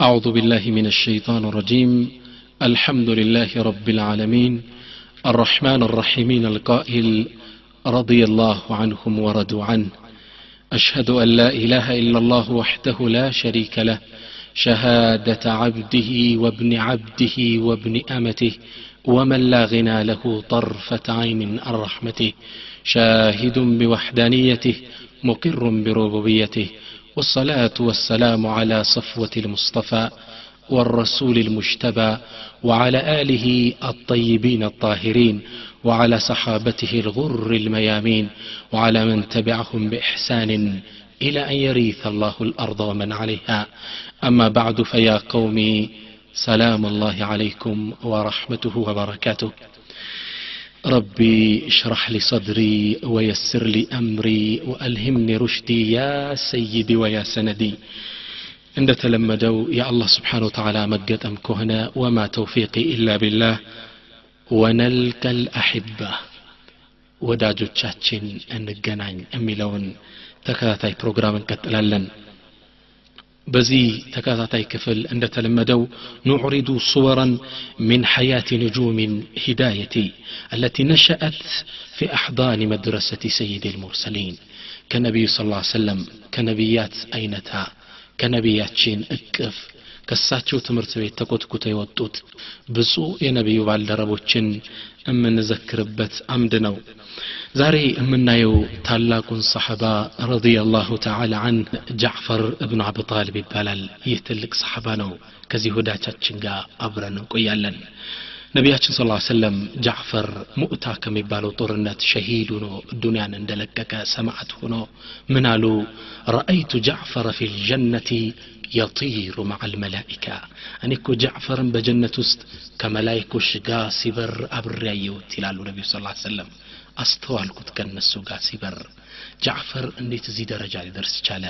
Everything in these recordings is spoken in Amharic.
أعوذ بالله من الشيطان الرجيم. الحمد لله رب العالمين. الرحمن الرحيمين القائل رضي الله عنهم ورضوا عنه. أشهد أن لا إله إلا الله وحده لا شريك له. شهادة عبده وابن عبده وابن أمته. ومن لا غنى له طرفة عين عن رحمته. شاهد بوحدانيته. مقر بربوبيته. والصلاة والسلام على صفوة المصطفى والرسول المجتبى وعلى آله الطيبين الطاهرين وعلى صحابته الغر الميامين وعلى من تبعهم بإحسان إلى أن يريث الله الأرض ومن عليها. أما بعد فيا قومي سلام الله عليكم ورحمته وبركاته. ربي اشرح لي صدري ويسر لي أمري وألهمني رشدي يا سيدي ويا سندي እንደተለመደው የአላህ ስብሓን ወተዓላ መገጠም ከሆነ ወማ ተውፊቂ ኢላ ቢላህ ወነልቀል አሕባ ወዳጆቻችን እንገናኝ የሚለውን ተከታታይ ፕሮግራም እንቀጥላለን በዚህ ተከታታይ ክፍል እንደተለመደው ኑዕሪዱ صورا من حياة نجوم هدايتي التي نشأت في أحضان مدرسة سيد المرسلين كنبي صلى الله عليه وسلم كنبيات أينتها ከነቢያችን እቅፍ ከሳቸው ትምህርት ቤት ተኮትኩተው የወጡት ብፁዕ የነቢዩ ባልደረቦችን የምንዘክርበት አምድ ነው ዛሬ የምናየው ታላቁን ሰሐባ ረዲየላሁ ተዓላ አን ጃዕፈር እብኑ አብ ጣልብ ይባላል። ይህ ትልቅ ሰሐባ ነው። ከዚህ ወዳቻችን ጋር አብረን እንቆያለን። ነቢያችን ስ ሰለም ጃዕፈር ሙእታ ከሚባለው ጦርነት ሸሂድ ሆኖ ዱንያን እንደለቀቀ ሰማዕት ሆኖ ምን አሉ? رأيت جعفر في الجنة يطير مع الملائكة እኔ እኮ ጃዕፈርን በጀነት ውስጥ ከመላይኮች ጋር ሲበር አብሬ ያየሁት ይላሉ ነቢዩ ስ ሰለም አስተዋልኩት ከነሱ ጋር ሲበር ጃዕፈር እንዴት እዚህ ደረጃ ሊደርስ ቻለ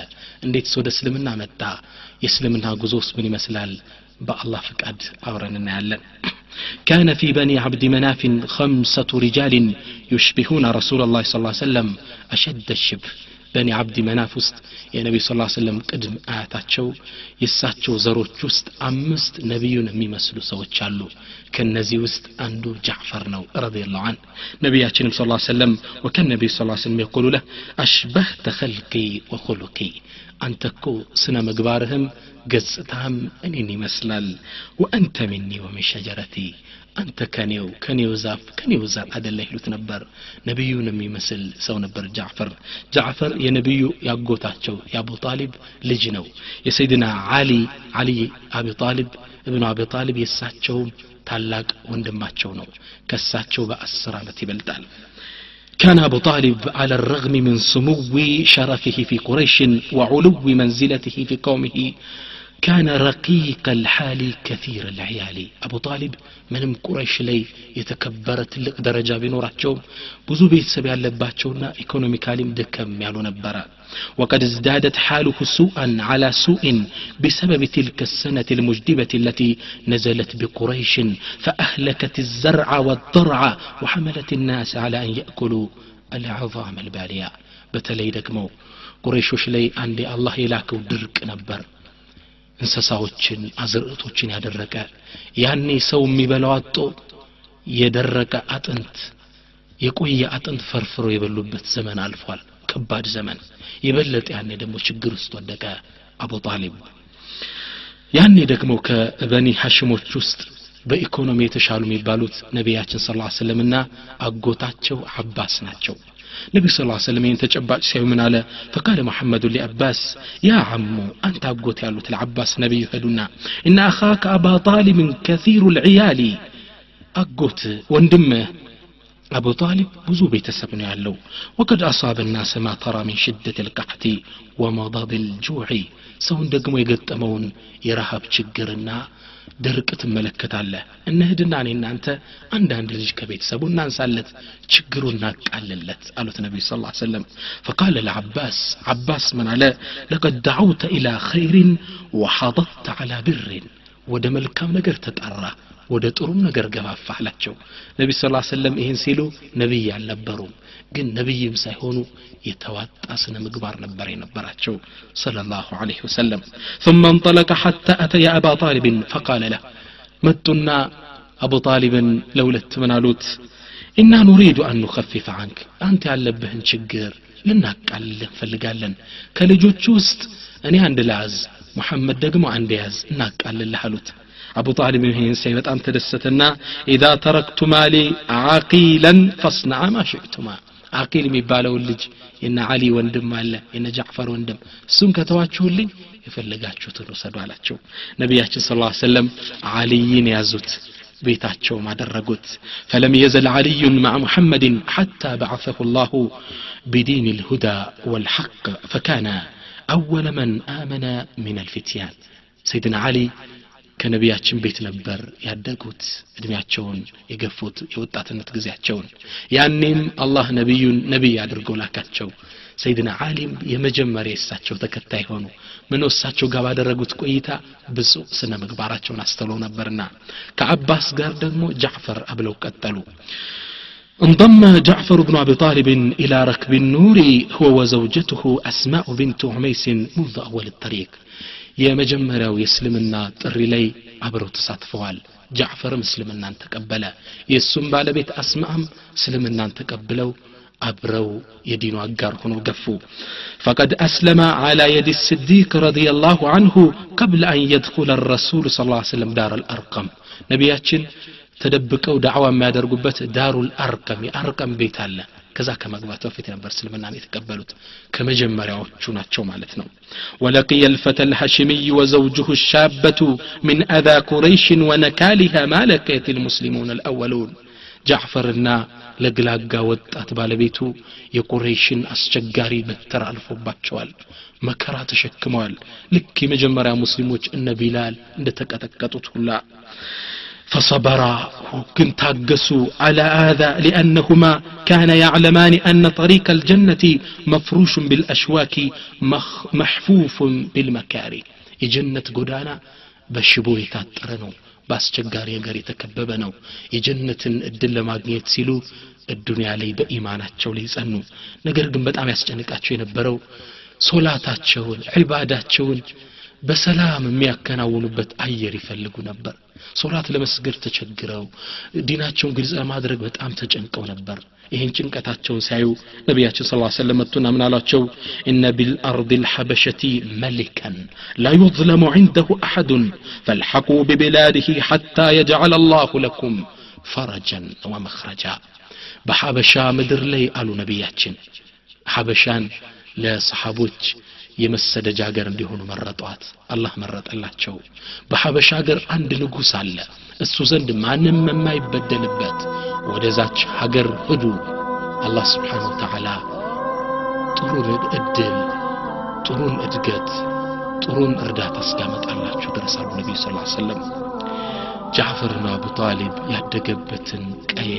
እንዴትስ ወደ እስልምና መጣ የእስልምና ጉዞስ ምን ይመስላል በአላህ ፍቃድ አብረን እናያለን كان في بني عبد مناف خمسة رجال يشبهون رسول الله صلى الله عليه وسلم أشد الشبه በኒ አብዲ መናፍ ውስጥ የነቢ ስ ሰለም ቅድም አያታቸው የእሳቸው ዘሮች ውስጥ አምስት ነቢዩን የሚመስሉ ሰዎች አሉ ከነዚህ ውስጥ አንዱ ጃዕፈር ነው ረዲየላሁ አን ነቢያችንም ስ ሰለም ወከን ነቢዩ ስ ስለም የቁሉ ለህ አሽበህተ ኸልቂ ወኹሉቂ አንተ እኮ ስነ ምግባርህም ገጽታህም እኔን ይመስላል ወአንተ ሚኒ ወሚን ሸጀረቲ አንተ ከኔው ከኔው ዛፍ ከኔው ዛፍ አደላ ይሉት ነበር ነቢዩን የሚመስል ሰው ነበር ጃዕፈር ጃዕፈር የነቢዩ ያጎታቸው የአቡ ጣሊብ ልጅ ነው የሰይድና አሊ አሊ አቢ ጣሊብ እብኑ አቢ ጣሊብ የእሳቸውም ታላቅ ወንድማቸው ነው ከእሳቸው በአስር ዓመት ይበልጣል كان أبو طالب على الرغم من سمو شرفه في قريش وعلو منزلته في قومه كان رقيق الحال كثير العيال أبو طالب ምንም ቁረይሽ ላይ የተከበረ ትልቅ ደረጃ ቢኖራቸውም ብዙ ቤተሰብ ያለባቸውና ኢኮኖሚካሊም ደከም ያሉ ነበረ وقد ازدادت حاله سوءا على سوء بسبب تلك السنة المجدبة التي نزلت بقريش فأهلكت الزرع والضرع وحملت الناس على أن يأكلوا العظام البالية بتلي دكمو قريشوش لي عندي الله يلاكو درك نبر እንስሳዎችን አዝርዕቶችን ያደረቀ ያኔ ሰው የሚበላው አጦ የደረቀ አጥንት የቆየ አጥንት ፈርፍሮ የበሉበት ዘመን አልፏል። ከባድ ዘመን። የበለጠ ያኔ ደግሞ ችግር ውስጥ ወደቀ አቡ ጣሊብ። ያኔ ደግሞ ከበኒ ሐሽሞች ውስጥ በኢኮኖሚ የተሻሉ የሚባሉት ነቢያችን ስ ሰለምና አጎታቸው አባስ ናቸው ነቢ ስ ሰለም ይህን ተጨባጭ ሲያዩ ምን አለ ፈቃለ መሐመዱን ሊአባስ ያ አሙ አንተ አጎት ያሉት ለአባስ ነቢዩ ሄዱና እና አኻከ አባ ጣሊብን ከሩ ልዕያሊ አጎት ወንድምህ أبو طالب بزو بيتسب يعلو وقد أصاب الناس ما ترى من شدة القحط ومضض الجوع سون دقمو يقتمون يرهب شقرنا ድርቅ ትመለከታለህ እነ ህድና እኔ እናንተ አንዳንድ ልጅ ከቤተሰቡ እናንሳለት ችግሩ እናቃልለት አሉት ነቢዩ ስ ሰለም ፈቃለ ለዓባስ ዓባስ ምን አለ ለቀድ ዳዓውተ ኢላ ኸይሪን ወሐضضተ ዓላ ብርን ወደ መልካም ነገር ተጠራ ወደ ጥሩም ነገር ገፋፋህ አላቸው ነቢ ስ ሰለም ይህን ሲሉ ነቢይ አልነበሩም ግን ነቢይም ሳይሆኑ የተዋጣ ስነ ምግባር ነበር የነበራቸው صلى الله عليه وسلم ثم انطلق حتى أتى أبا طالب فقال له متنا أبو طالب لولت من አሉት ኢና ኑሪዱ አን ኑከፊፈ አንክ አንተ ያለብህን ችግር ልናቃልልህ እንፈልጋለን ከልጆቹ ውስጥ እኔ አንድ ላዝ ሙሐመድ ደግሞ አንድ ያዝ እናቃልልህ አሉት አቡ ጣሊብ ይህን ሳይ በጣም ተደሰተና ኢዛ ተረክቱ ማሊ ዓቂለን ፈስነዓ ማ ሽዕቱማ አቂል የሚባለውን ልጅ የነ አሊ ወንድም አለ የነ ጃዕፈር ወንድም እሱን ከተዋችሁልኝ የፈለጋችሁትን ውሰዱ አላቸው። ነቢያችን ስለ ሰለም አልይን ያዙት بيتاتشوم درجوت فلم يزل علي مع محمد حتى بعثه الله بدين الهدى والحق فكان أول من آمن من الفتيان سيدنا علي ከነቢያችን ቤት ነበር ያደጉት እድሜያቸውን የገፉት የወጣትነት ጊዜያቸውን ያኔም አላህ ነቢዩን ነቢይ አድርጎ ላካቸው ሰይድና አሊም የመጀመሪያ የእሳቸው ተከታይ ሆኑ ምን እሳቸው ጋር ባደረጉት ቆይታ ብዙ ስነ ምግባራቸውን አስተውለው ነበርና ከአባስ ጋር ደግሞ ጃዕፈር አብለው ቀጠሉ انضم جعفر بن أبي طالب إلى ركب النور هو وزوجته أسماء بنت عميس منذ أول الطريق የመጀመሪያው የእስልምና ጥሪ ላይ አብረው ተሳትፈዋል። ጃዕፈርም እስልምናን ተቀበለ። የእሱም ባለቤት አስማአም እስልምናን ተቀብለው أبرو يدينو أجار كنو قفو فقد أسلم على يد الصديق رضي الله عنه قبل أن يدخل الرسول صلى الله عليه وسلم دار الأرقم نبياتشن تدبكو دعوة ما دار دار الأرقم أرقم بيت الله ከዛ ከመግባት በፊት ነበር እስልምናን የተቀበሉት ከመጀመሪያዎቹ ናቸው ማለት ነው ولقي الفتى الهاشمي وزوجه الشابة من أذى قريش ونكالها ما لقيت المسلمون الأولون ጃዕፈርና ለግላጋ ወጣት ባለቤቱ የቁረይሽን አስቸጋሪ በትር አልፎባቸዋል መከራ ተሸክመዋል ልክ የመጀመሪያ ሙስሊሞች እነ ቢላል እንደተቀጠቀጡት ሁላ فصبرا كن تاقسوا على هذا لأنهما كان يعلمان أن طريق الجنة مفروش بالأشواك مخ محفوف بالمكاره የጀነት ጎዳና በሽቦ የታጠረ ነው በአስቸጋሪ ነገር የተከበበ ነው የጀነትን እድል ለማግኘት ሲሉ እዱንያ ላይ በኢማናቸው ላይ ጸኑ ነገር ግን በጣም ያስጨንቃቸው የነበረው ሶላታቸውን ዒባዳቸውን በሰላም የሚያከናውኑበት አየር ይፈልጉ ነበር ሶላት ለመስገድ ተቸግረው ዲናቸውን ግልጽ ለማድረግ በጣም ተጨንቀው ነበር ይህን ጭንቀታቸውን ሲያዩ ነቢያችን ስለ ሰለም መጡና ምን አሏቸው إن بأرض الحبشة ملكا لا يظلم عنده أحد فالحقوا ببلاده حتى يجعل الله لكم ፈረጀን ወመኽረጃ በሐበሻ ምድር ላይ አሉ ነቢያችን ሐበሻን ለሰሓቦች የመሰደጃ ሀገር እንዲሆኑ መረጧት። አላህ መረጠላቸው። በሐበሻ ሀገር አንድ ንጉሥ አለ። እሱ ዘንድ ማንም የማይበደልበት ወደዛች ሀገር ሂዱ። አላህ ስብሓን ወተዓላ ጥሩን እድል ጥሩን እድገት ጥሩን እርዳታ እስኪያመጣላችሁ ድረስ አሉ ነቢዩ ስ ሰለም አቡ ጣሊብ ያደገበትን ቀዬ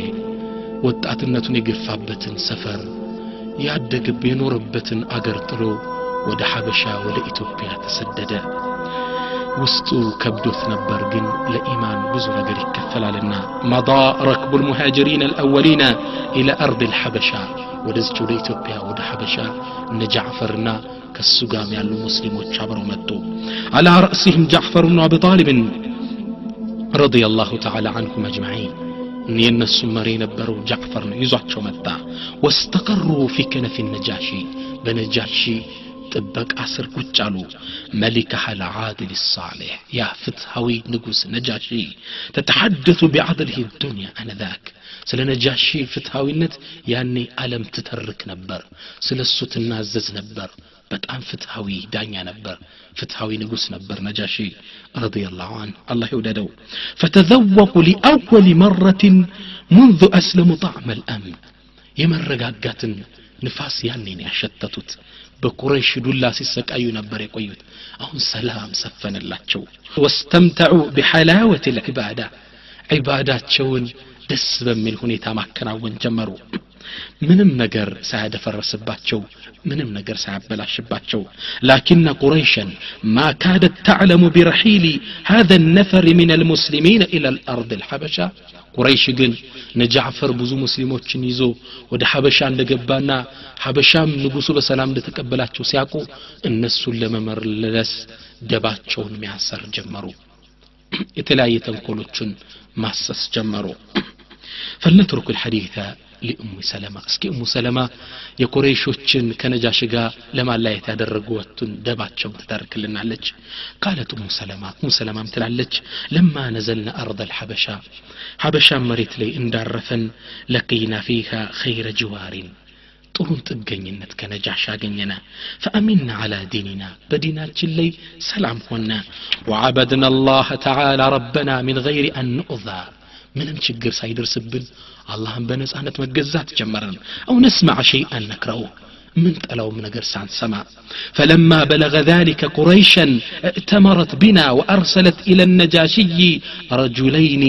ወጣትነቱን የገፋበትን ሰፈር ያደገብ የኖረበትን አገር ጥሎ ወደ ሐበሻ ወደ ኢትዮጵያ ተሰደደ። ውስጡ ከብዶት ነበር ግን ለኢማን ብዙ ነገር ይከፈላልና። مضى ركب المهاجرين الاولين إلى ارض الحبشه ወደዚች ወደ ኢትዮጵያ ወደ ሐበሻ እነ ጃዕፈርና ከሱ ጋም ያሉ ሙስሊሞች አብረው على راسهم جعفر بن ابي طالب رضي الله تعالى عنهم اجمعين نين السمرين مري جعفر يزعتشو متى واستقروا في كنف النجاشي بنجاشي ጥበቃ ስር ቁጭ አሉ መሊክ አልዓድል ሳሌሕ ያ ፍትሐዊ ንጉሥ ነጃሺ ተተሐደቱ ቢዓድልህ ዱንያ አነዛክ ስለ ነጃሺ ፍትሐዊነት ያኔ ዓለም ትተርክ ነበር ስለ እሱ ትናዘዝ ነበር በጣም ፍትሐዊ ዳኛ ነበር ፍትሐዊ ንጉሥ ነበር ነጃሺ ረዲየላሁ አንሁ አላህ ይውደደው ፈተዘወቁ ሊአወል መረትን ሙንዙ አስለሙ ጣዕመ ልአምን የመረጋጋትን ንፋስ ያኔን ያሸተቱት በቁረይሽ ዱላ ሲሰቃዩ ነበር የቆዩት አሁን ሰላም ሰፈነላቸው ወስተምተዑ ቢሐላወት ልዕባዳ ዒባዳቸውን ደስ በሚል ሁኔታ ማከናወን ጀመሩ ምንም ነገር ሳያደፈረስባቸው ምንም ነገር ሳያበላሽባቸው ላኪነ ቁረይሸን ማ ካደት ተዕለሙ ቢረሒሊ هذا النفر من المسلمين إلى الأرض الحبشة ቁረይሽ ግን ነጃዕፈር ብዙ ሙስሊሞችን ይዞ ወደ ሀበሻ እንደገባና ሀበሻም ንጉሱ በሰላም እንደተቀበላቸው ሲያውቁ እነሱን ለመመለስ ደባቸውን ሚያሰር ጀመሩ የተለያየ ተንኮሎችን ማሰስ ጀመሩ فلنترك الحديث ሊኡሙ ሰለማ። እስኪ እሙ ሰለማ የኮሬሾችን ከነጃሽ ጋር ለማላየት ያደረጉትን ደባቸውን ትተርክልናለች ካለት እሙ ሰለማ እሙ ሰለማም ትላለች ለማ ነዘልና አርض الحበሻ ሀበሻ መሬት ላይ እንዳረፈን ለقيና ፊሃ خير ጅዋሪን ጥሩን ጥገኝነት ከነጃሽ አገኘና ፈአሚና አላ ዲኒና በዲናችን ላይ ሰላም ሆነ ወዓበድና አላህ ተዓላ ረበና ምን غይር አን ንؤዛ ምንም ችግር ሳይደርስብን አላህን በነጻነት መገዛት ጀመረን አው ነስማዕ ሸይአን ነክረው من طلعوا من غير سان سما فلما بلغ ذلك قريشا ائتمرت بنا وأرسلت إلى النجاشي رجلين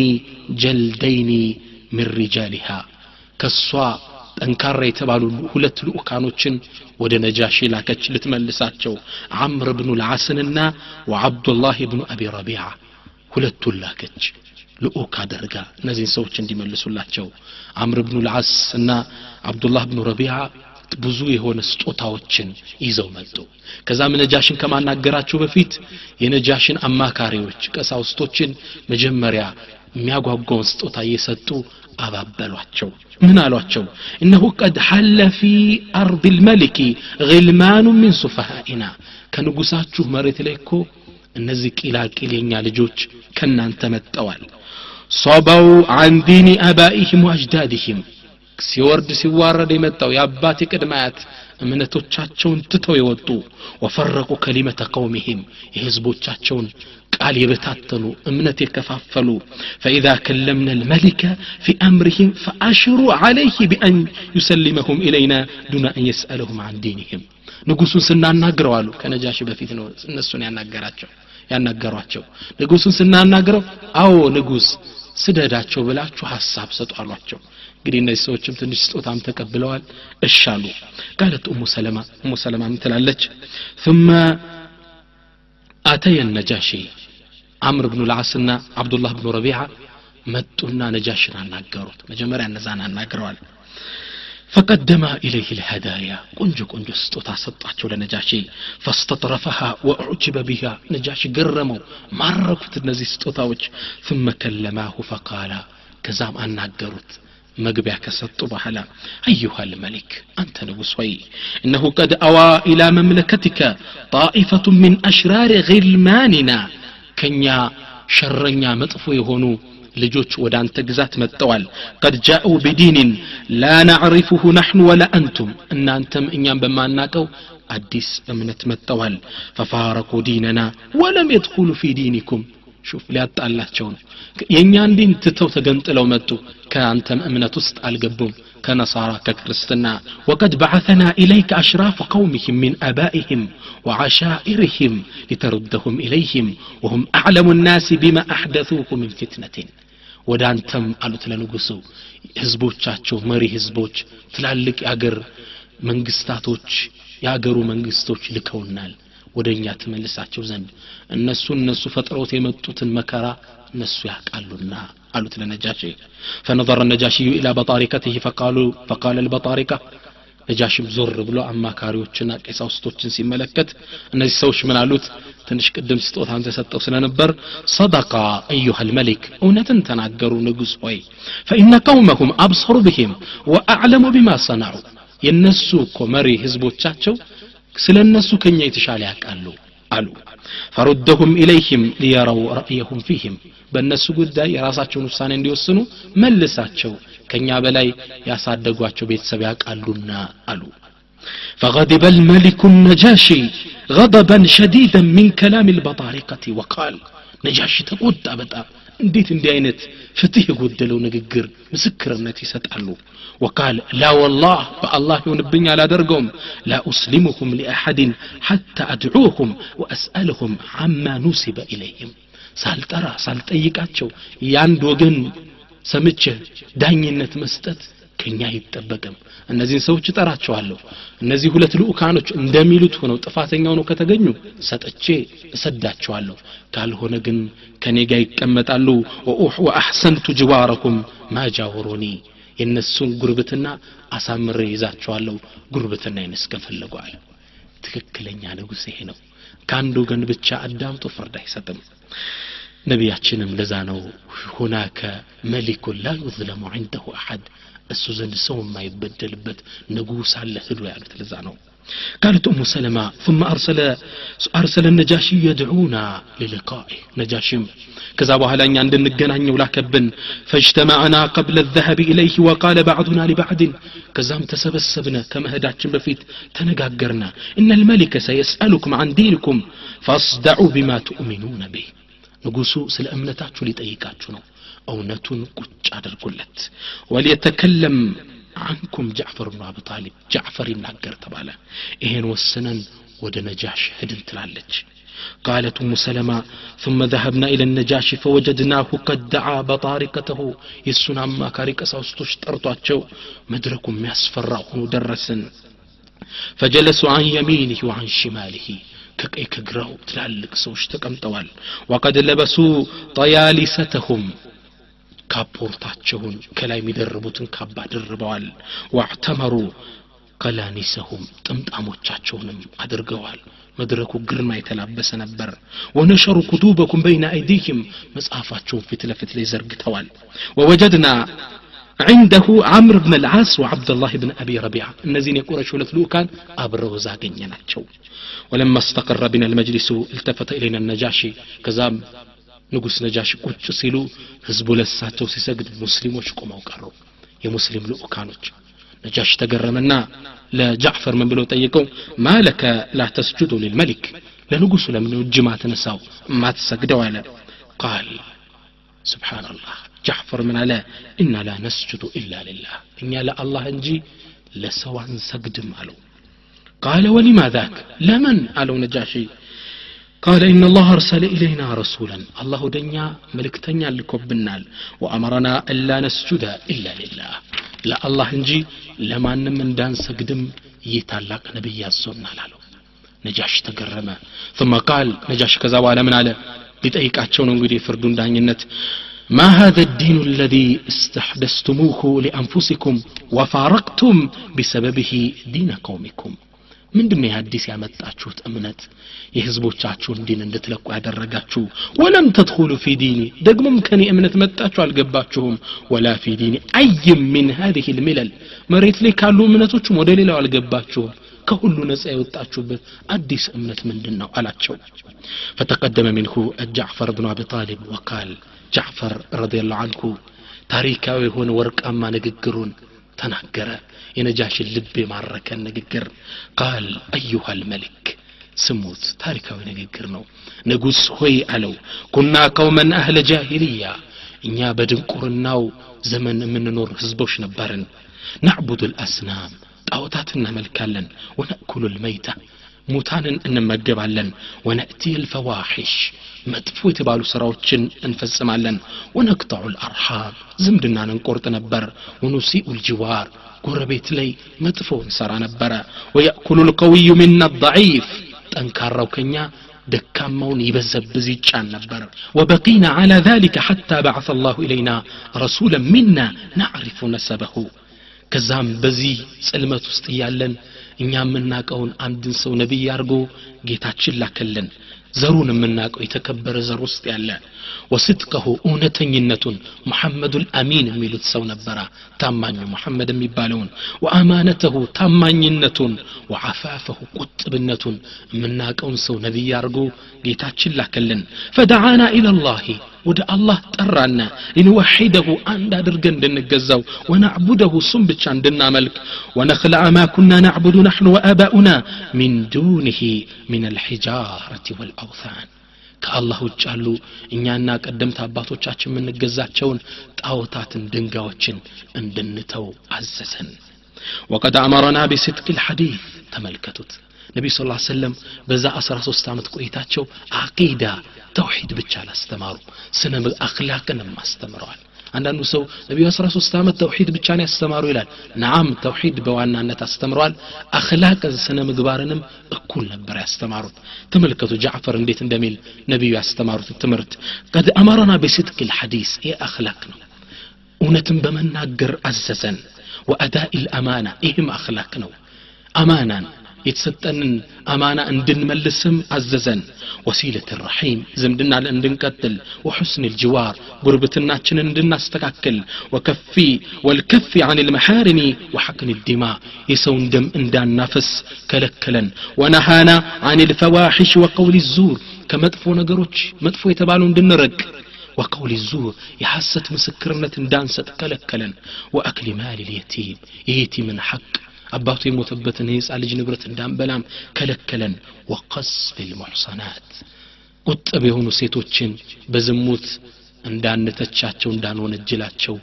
جلدين من رجالها كالصوا ጠንካራ የተባሉ ሁለት ልኡካኖችን ወደ ነጃሺ ላከች ልትመልሳቸው አምር ብኑ ልዓስንና ወዓብዱላህ ብኑ አቢ ረቢዓ ሁለቱን ላከች ልኡክ አደርጋ እነዚህን ሰዎች እንዲመልሱላቸው አምር ብኑ ልዓስ እና አብዱላህ ብኑ ረቢዓ ብዙ የሆነ ስጦታዎችን ይዘው መጡ። ከዛም ነጃሽን ከማናገራቸው በፊት የነጃሽን አማካሪዎች ቀሳውስቶችን መጀመሪያ የሚያጓጓውን ስጦታ እየሰጡ አባበሏቸው። ምን አሏቸው? እነሁ ቀድ ሐለ ፊ አርድ ልመልኪ ግልማኑ ሚን ሱፈሃኢና። ከንጉሳችሁ መሬት ላይ እኮ እነዚህ ቂላቂል የኛ ልጆች ከእናንተ መጠዋል ሶበው አን ዲኒ አባኢህም ወአጅዳድህም ሲወርድ ሲዋረድ የመጣው የአባት የቅድማያት እምነቶቻቸውን ትተው የወጡ ወፈረቁ ከሊመተ ቀውሚህም የህዝቦቻቸውን ቃል የበታተኑ እምነት የከፋፈሉ ፈኢዛ ከለምነ ልመሊከ ፊ አምርህም ፈአሽሩ ዓለይህ ቢአን ዩሰሊመሁም ኢለይና ዱና አን የስአለሁም አን ዲንህም ንጉሱን ስናናግረው አሉ ከነጃሽ በፊት ነው እነሱን ያናገራቸው ያናገሯቸው ንጉሱን ስናናግረው አዎ ንጉስ ስደዳቸው ብላችሁ ሀሳብ ሰጡ አሏቸው እንግዲህ እነዚህ ሰዎችም ትንሽ ስጦታም ተቀብለዋል። እሻሉ ቃለት ኡሙ ሰለማ ኡሙ ሰለማ ምትላለች ثم አተየ ነጃሺ። አምር ብኑ ልዓስና አብዱላህ ብኑ ረቢዓ መጡና ነጃሽን አናገሩት። መጀመሪያ እነዛን አናግረዋል فقدم إليه الهدايا. قنج قنج ستوتا سطاته لنجاشي فاستطرفها وأعجب بها. نجاشي قرمو ماركت النزي ستوتاوج ثم كلماه فقال كزام أن نقرت مقبيا كسط بحلا. أيها الملك أنت نبوسوي. إنه قد أوى إلى مملكتك طائفة من أشرار غلماننا. كنيا شرنيا مطفو يهونو. ልጆች ወደ አንተ ግዛት መጥተዋል ቀድ ጃኡ ቢዲንን ላ ናዕሪፉሁ ናሕኑ ወላ አንቱም እናንተም እኛም በማናቀው አዲስ እምነት መጥተዋል ፈፋረኩ ዲነና ወለም የድኹሉ ፊ ዲኒኩም ሹፍ ሊያጣላቸው ነው የእኛን ዲን ትተው ተገንጥለው መጡ ከአንተም እምነት ውስጥ አልገቡም ከነሳራ ከክርስትና ወቀድ በዓተና ኢለይከ አሽራፍ ቀውሚህም ሚን አባኢህም وعشائرهم لتردهم إليهم وهم أعلم الناس بما أحدثوه من فتنة ወደ አንተም አሉት ለንጉሱ ህዝቦቻቸው መሪ ህዝቦች ትላልቅ የአገር መንግስታቶች የአገሩ መንግስቶች ልከውናል ወደ እኛ ትመልሳቸው ዘንድ እነሱ እነሱ ፈጥረውት የመጡትን መከራ እነሱ ያውቃሉና አሉት ለነጃሺ فنظر النجاشي إلى بطاركته فقالوا فقال البطاركة ነጃሽም ዞር ብሎ አማካሪዎችና ቀሳውስቶችን ሲመለከት እነዚህ ሰዎች ምን አሉት? ትንሽ ቅድም ስጦታ አንተ ሰጠው ስለነበር ሰደቃ አዩሃ ልመሊክ እውነትን ተናገሩ ንጉሥ ሆይ ፈኢነ ቀውመሁም አብሰሩ ብህም ወአዕለሙ ቢማ ሰናዑ የእነሱ እኮ መሪ ህዝቦቻቸው ስለ እነሱ ከኛ የተሻለ ያውቃሉ አሉ ፈሩደሁም ኢለይህም ሊየረው ረእየሁም ፊህም በእነሱ ጉዳይ የራሳቸውን ውሳኔ እንዲወስኑ መልሳቸው ከእኛ በላይ ያሳደጓቸው ቤተሰብ ያውቃሉና አሉ فغضب الملك النجاشي غضبا شديدا من كلام البطارقة وقال ነጃሽ ተቆጣ በጣም እንዴት እንዲህ አይነት ፍትህ የጎደለው ንግግር ምስክርነት ይሰጣሉ? ወቃል ላ ወላህ በአላህ ይሆንብኝ አላደርገውም። ላ ኡስሊሙሁም ሊአሐድን ሐታ አድዑሁም ወአስአልሁም አማ ኑሲበ ኢለይህም። ሳልጠራ ሳልጠይቃቸው የአንድ ወገን ሰምቼ ዳኝነት መስጠት ከኛ አይጠበቅም። እነዚህን ሰዎች እጠራቸዋለሁ። እነዚህ ሁለት ልኡካኖች እንደሚሉት ሆነው ጥፋተኛ ሆነው ከተገኙ ሰጥቼ እሰዳቸዋለሁ። ካልሆነ ግን ከኔ ጋር ይቀመጣሉ። ወአሕሰንቱ ጅዋረኩም ማጃወሩኒ የእነሱን ጉርብትና አሳምሬ ይዛቸዋለሁ። ጉርብትና እስከፈለጓል ትክክለኛ ንጉሥ ይሄ ነው። ከአንድ ወገን ብቻ አዳምጦ ፍርድ አይሰጥም። ነቢያችንም ለዛ ነው ሁናከ መሊኩን ላ ዩዝለሙ ዐንደሁ አሐድ እሱ ዘንድ ሰው የማይበደልበት ንጉሥ አለ ህዱ ያሉት ለዛ ነው قالت أم سلمة ثم أرسل أرسل النجاشي يدعونا للقائه نجاشم كذا بهلا أن عند النجنان ولا كبن فاجتمعنا قبل الذهاب إليه وقال بعضنا لبعض كزام تسبسبنا كما هداتشم بفيت تنقاقرنا إن الملك سيسألكم عن دينكم فاصدعوا بما تؤمنون به ንጉሱ ስለ እምነታችሁ ሊጠይቃችሁ ነው እውነቱን ቁጭ አድርጉለት ወሊየተከለም አንኩም ጃዕፈር ብኑ አቢ ጣሊብ ጃዕፈር ይናገር ተባለ ይሄን ወስነን ወደ ነጃሽ ሄድን ትላለች قالت أم سلمة ثم ذهبنا إلى النجاشي فوجدناه قد دعا بطارقته يسنا ما كاريك ساوستوش طرطاتشو مدركم يسفر درسن فجلسوا عن يمينه وعن شماله ከቀይ ከግራው ትላልቅ ሰዎች ተቀምጠዋል ወቀድ ለበሱ ጠያሊሰተሁም ካፖርታቸውን ከላይ የሚደርቡትን ካባ ደርበዋል ዋዕተመሩ ቀላኒሰሁም ጥምጣሞቻቸውንም አድርገዋል መድረኩ ግርማ የተላበሰ ነበር ወነሸሩ ኩቱበኩም በይነ አይዲህም መጽሐፋቸውን ፊት ለፊት ላይ ዘርግተዋል ወወጀድና عنده عمرو بن العاص وعبد الله بن أبي ربيعة النزين يقول شولة لوكان أبرو زاقين يناتشو ولما استقر بنا المجلس التفت إلينا النجاشي كزام ንጉስ ነጃሽ ቁጭ ሲሉ ህዝቡ ለሳቸው ሲሰግድ ሙስሊሞች ቁመው ቀሩ። የሙስሊም ልኡካኖች ነጃሽ ተገረመና ለጃዕፈር ምን ብለው ጠይቀው ማለከ ላተስጁዱ ልልመሊክ ለንጉሱ ለምን እጅ ማትነሳው? ማትሰግደው አለ። ቃል ስብሓንላህ ጃዕፈር ምን አለ? እና ላ ነስጁዱ ኢላ ልላህ እኛ ለአላህ እንጂ ለሰው አንሰግድም አለው። ቃለ ወሊማ ለምን አለው ነጃሺ? قال إن الله أرسل إلينا رسولا الله دنيا ملكتنيا لكبنال وأمرنا ألا نسجد إلا لله لا الله انجي لما من دان سجدم يتعلق نبي السنة لالو نجاش تقرم ثم قال نجاش كذا وعلى من على ሊጠይቃቸውን እንግዲህ ፍርዱን ዳኝነት ما هذا الدين الذي استحدثتموه لأنفسكم وفارقتم بسببه دين قومكم ምንድን ነው አዲስ ያመጣችሁት እምነት? የህዝቦቻችሁን ዲን እንድትለቁ ያደረጋችሁ። ولم تدخلوا في ديني ደግሞም ከኔ እምነት መጣችሁ አልገባችሁም። ولا في دين أي من هذه الملل መሬት ላይ ካሉ እምነቶችም ወደ ሌላው አልገባችሁም። ከሁሉ ነጻ የወጣችሁበት አዲስ እምነት ምንድን ነው አላቸው። فتقدم منه جعفر بن أبي طالب وقال። ጃዕፈር ረዲየላሁ አንሁ ታሪካዊ የሆነ ወርቃማ ንግግሩን ተናገረ የነጃሽን ልብ የማረከን ንግግር ቃል አዩሃ ልመሊክ ስሙት ታሪካዊ ንግግር ነው ንጉሥ ሆይ አለው ኩና ቀውመን አህለ ጃሂልያ እኛ በድንቁርናው ዘመን የምንኖር ህዝቦች ነበርን ናዕቡዱ ልአስናም ጣዖታት እናመልካለን ወነእኩሉ ልመይታ ሙታንን እንመገባለን ወነእቲ ልፈዋሒሽ መጥፎ የተባሉ ስራዎችን እንፈጽማለን። ወነቅጣዑ አርሃም ዝምድናን እንቆርጥ ነበር። ወኑሲኡ ልጅዋር ጎረቤት ላይ መጥፎ እንሰራ ነበረ። ወያእኩሉ ልቀውዩ ሚና ضعيፍ ጠንካራው ከኛ ደካማውን ይበዘብዝ ይጫን ነበር። ወበቂና على ذلك حتى بعث الله إلينا رسولا منا نعرف نسبه ከዛም በዚህ ጽልመት ውስጥ እያለን እኛ የምናቀውን አንድን ሰው ነቢይ አድርጎ ጌታችን ላከልን። ዘሩን የምናውቀው የተከበረ ዘር ውስጥ ያለ ወስድቀሁ እውነተኝነቱን ሙሐመዱል አሚን የሚሉት ሰው ነበረ ታማኙ ሙሐመድ የሚባለውን ወአማነተሁ ታማኝነቱን ወዓፋፈሁ ቁጥብነቱን የምናውቀውን ሰው ነቢይ አድርጎ ጌታችን ላከልን ፈደዓና ኢለላሂ ወደ አላህ ጠራና ሊንወሒደሁ አንድ አድርገን እንድንገዛው ወናዕቡደሁ እሱም ብቻ እንድናመልክ ወነክለዐ ማ ኩና ናዕቡዱ ናሕኑ ወአባኡና ሚን ዱንህ ምን አልሒጃረት ወልአውታን ከአላህ ውጭ ያሉ እኛና ቀደምት አባቶቻችን የምንገዛቸውን ጣዖታትን ድንጋዮችን እንድንተው አዘዘን። ወቀድ አመረና ቢስድቅ ልሐዲት ተመልከቱት። ነቢዩ ስ ሰለም በዛ 13 ዓመት ቆይታቸው አቂዳ ተውሒድ ብቻ አላስተማሩ ስነ አክላቅንም አስተምረዋል አንዳንዱ ሰው ነቢዩ 13 ዓመት ተውሂድ ብቻ ነው ያስተማሩ ይላል ነዓም ተውሂድ በዋናነት አስተምረዋል አክላቅ ስነ ምግባርንም እኩል ነበር ያስተማሩት ተመልከቱ ጃዕፈር እንዴት እንደሚል ነቢዩ ያስተማሩት ትምህርት ቀድ አመረና በስድቅ ልሐዲስ ይህ አክላቅ ነው እውነትን በመናገር አዘዘን ወአዳኢ ልአማና ይህም አክላቅ ነው አማናን የተሰጠንን አማና እንድንመልስም አዘዘን ወሲለት ረሒም ዝምድና እንድንቀጥል ወሑስን ልጅዋር ጉርብትናችንን እንድናስተካክል ወከፊ ወልከፊ አን ልመሓርሚ ወሐቅን ዲማ የሰውን ደም እንዳናፈስ ከለከለን ወነሃና አን ልፈዋሒሽ ወቀውል ዙር ከመጥፎ ነገሮች መጥፎ የተባሉ እንድንረቅ وقول الزور يحست مسكرنة እንዳንሰጥ ከለከለን وأكل مال اليتيم የየቲምን ሐቅ አባቱ የሞተበትን የህፃ ልጅ ንብረት እንዳንበላም ከለከለን። ወቀስፍ ልሙሕሰናት ቁጥብ የሆኑ ሴቶችን በዝሙት እንዳንተቻቸው እንዳንወነጅላቸው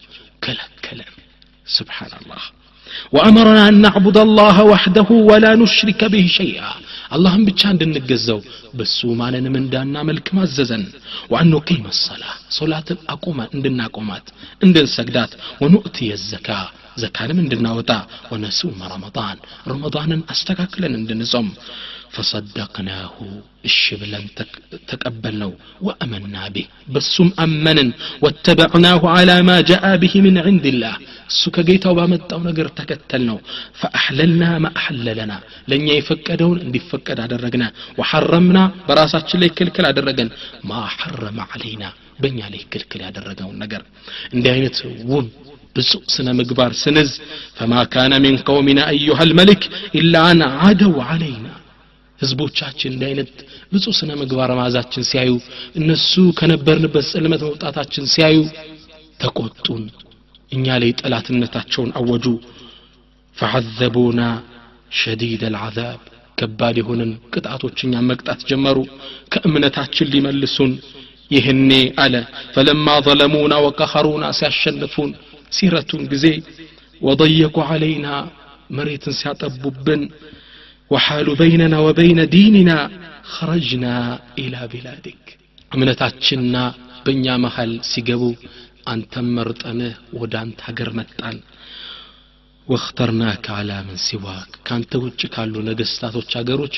ከለከለን። ስብሓናላህ ወአመረና እናዕቡድ አላህ ወሕደሁ ወላ ኑሽሪከ ብህ ሸይአ። አላህም ብቻ እንድንገዛው በሱ ማንንም እንዳናመልክ ማዘዘን። ወአንቂም ሰላ ሶላትን አቁማ እንድናቆማት እንድንሰግዳት። ወኑእትየ ዘካ ዘካንም እንድናወጣ ወነሱመ ረመዳን ረመዳንን አስተካክለን እንድንጾም ፈሰደቅናሁ እሺ ብለን ተቀበልነው ወአመና ቢህ በሱም አመንን ወተበዕናሁ ዓላ ማ ጃአ ብህ ምን ዕንድላህ እሱ ከጌታው ባመጣው ነገር ተከተል ነው ፈአሕለልና ማ አሐለለና ለእኛ የፈቀደውን እንዲፈቀድ አደረግነ ወሐረምና በራሳችን ላይ ክልክል አደረገን ማ ሐረመ ዓለይና በእኛ ላይ ክልክል ያደረገውን ነገር እንዲህ አይነት ውብ ብፁዕ ስነ ምግባር ስንዝ ፈማ ካነ ሚን ቀውሚና አዩሃ ልመልክ ኢላ አን አደው አለይና ህዝቦቻችን እንዲህ አይነት ብፁዕ ስነ ምግባር መዓዛችን ሲያዩ እነሱ ከነበርንበት ጽልመት መውጣታችን ሲያዩ ተቆጡን እኛ ላይ ጠላትነታቸውን አወጁ ፈሐዘቡና ሸዲድ አልዓዛብ ከባድ የሆንን ቅጣቶች እኛን መቅጣት ጀመሩ ከእምነታችን ሊመልሱን ይህኔ አለ ፈለማ ظለሙና ወቀኸሩና ሲያሸንፉን ሲረቱን ጊዜ ወضየቁ ዓለይና መሬትን ሲያጠቡብን ወሓሉ በይነና ወበይነ ዲንና ኸረጅና ኢላ ቢላዲክ እምነታችንና በእኛ መሃል ሲገቡ አንተም መርጠንህ ወደ አንተ ሀገር መጣን። ወእኽተርናከ አላ ምን ሲዋክ። ከአንተ ውጭ ካሉ ነገስታቶች አገሮች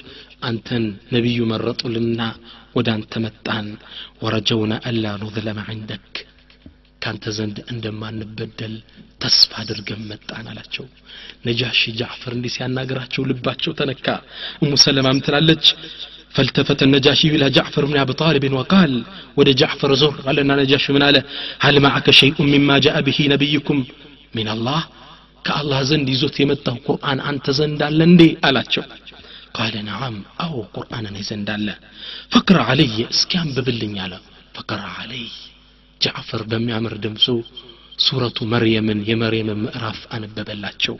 አንተን ነቢዩ መረጡልና ወደ አንተ መጣን። ወረጀውና አላ ኑዝለመ ዕንደክ ካንተ ዘንድ እንደማንበደል ተስፋ አድርገን መጣን አላቸው ነጃሺ ጃዕፈር እንዲህ ሲያናገራቸው ልባቸው ተነካ እሙ ሰለማም ትላለች فالتفت النجاشي إلى جعفر بن أبي طالب وقال ود جعفر زر قال لنا نجاشي من آله هل معك شيء مما جاء به نبيكم من الله كالله زند يزوت يمته قرآن أنت زند لندي ألاتشو قال نعم أو قرآن زند الله فقرأ علي اسكان ببلن يالا فقرأ علي ጃዕፈር በሚያምር ድምፁ ሱረቱ መርየምን የመርየምን ምዕራፍ አነበበላቸው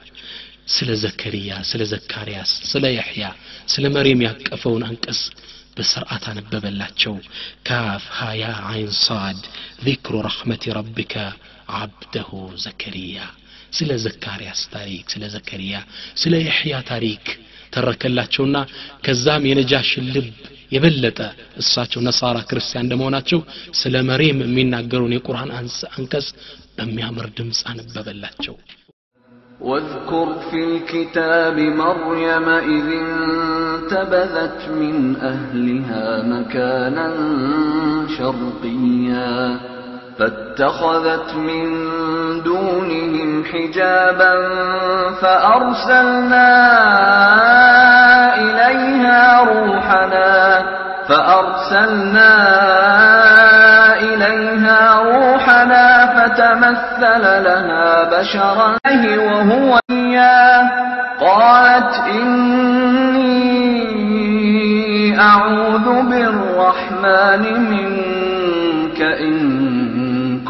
ስለ ዘከሪያ ስለ ዘካርያስ ስለ ያሕያ ስለ መርየም ያቀፈውን አንቀጽ በስርዓት አነበበላቸው ካፍ ሀያ አይን ሳድ ذክሩ ረሕመት ረብከ አብደሁ ዘከሪያ ስለ ዘካርያስ ታሪክ ስለ ዘከሪያ ስለ ያሕያ ታሪክ ተረከላቸውና ከዛም የነጃሽን ልብ የበለጠ እሳቸው ነሳራ ክርስቲያን እንደመሆናቸው ስለ መሬም የሚናገረውን የቁርአን አንቀጽ በሚያምር ድምፅ አነበበላቸው واذكر في الكتاب مريم إذ انتبذت من أهلها مكانا شرقيا فاتخذت من دونهم حجابا فأرسلنا إليها روحنا فأرسلنا إليها روحنا فتمثل لها بشرا وهو إياه. قالت إني أعوذ بالرحمن منك إن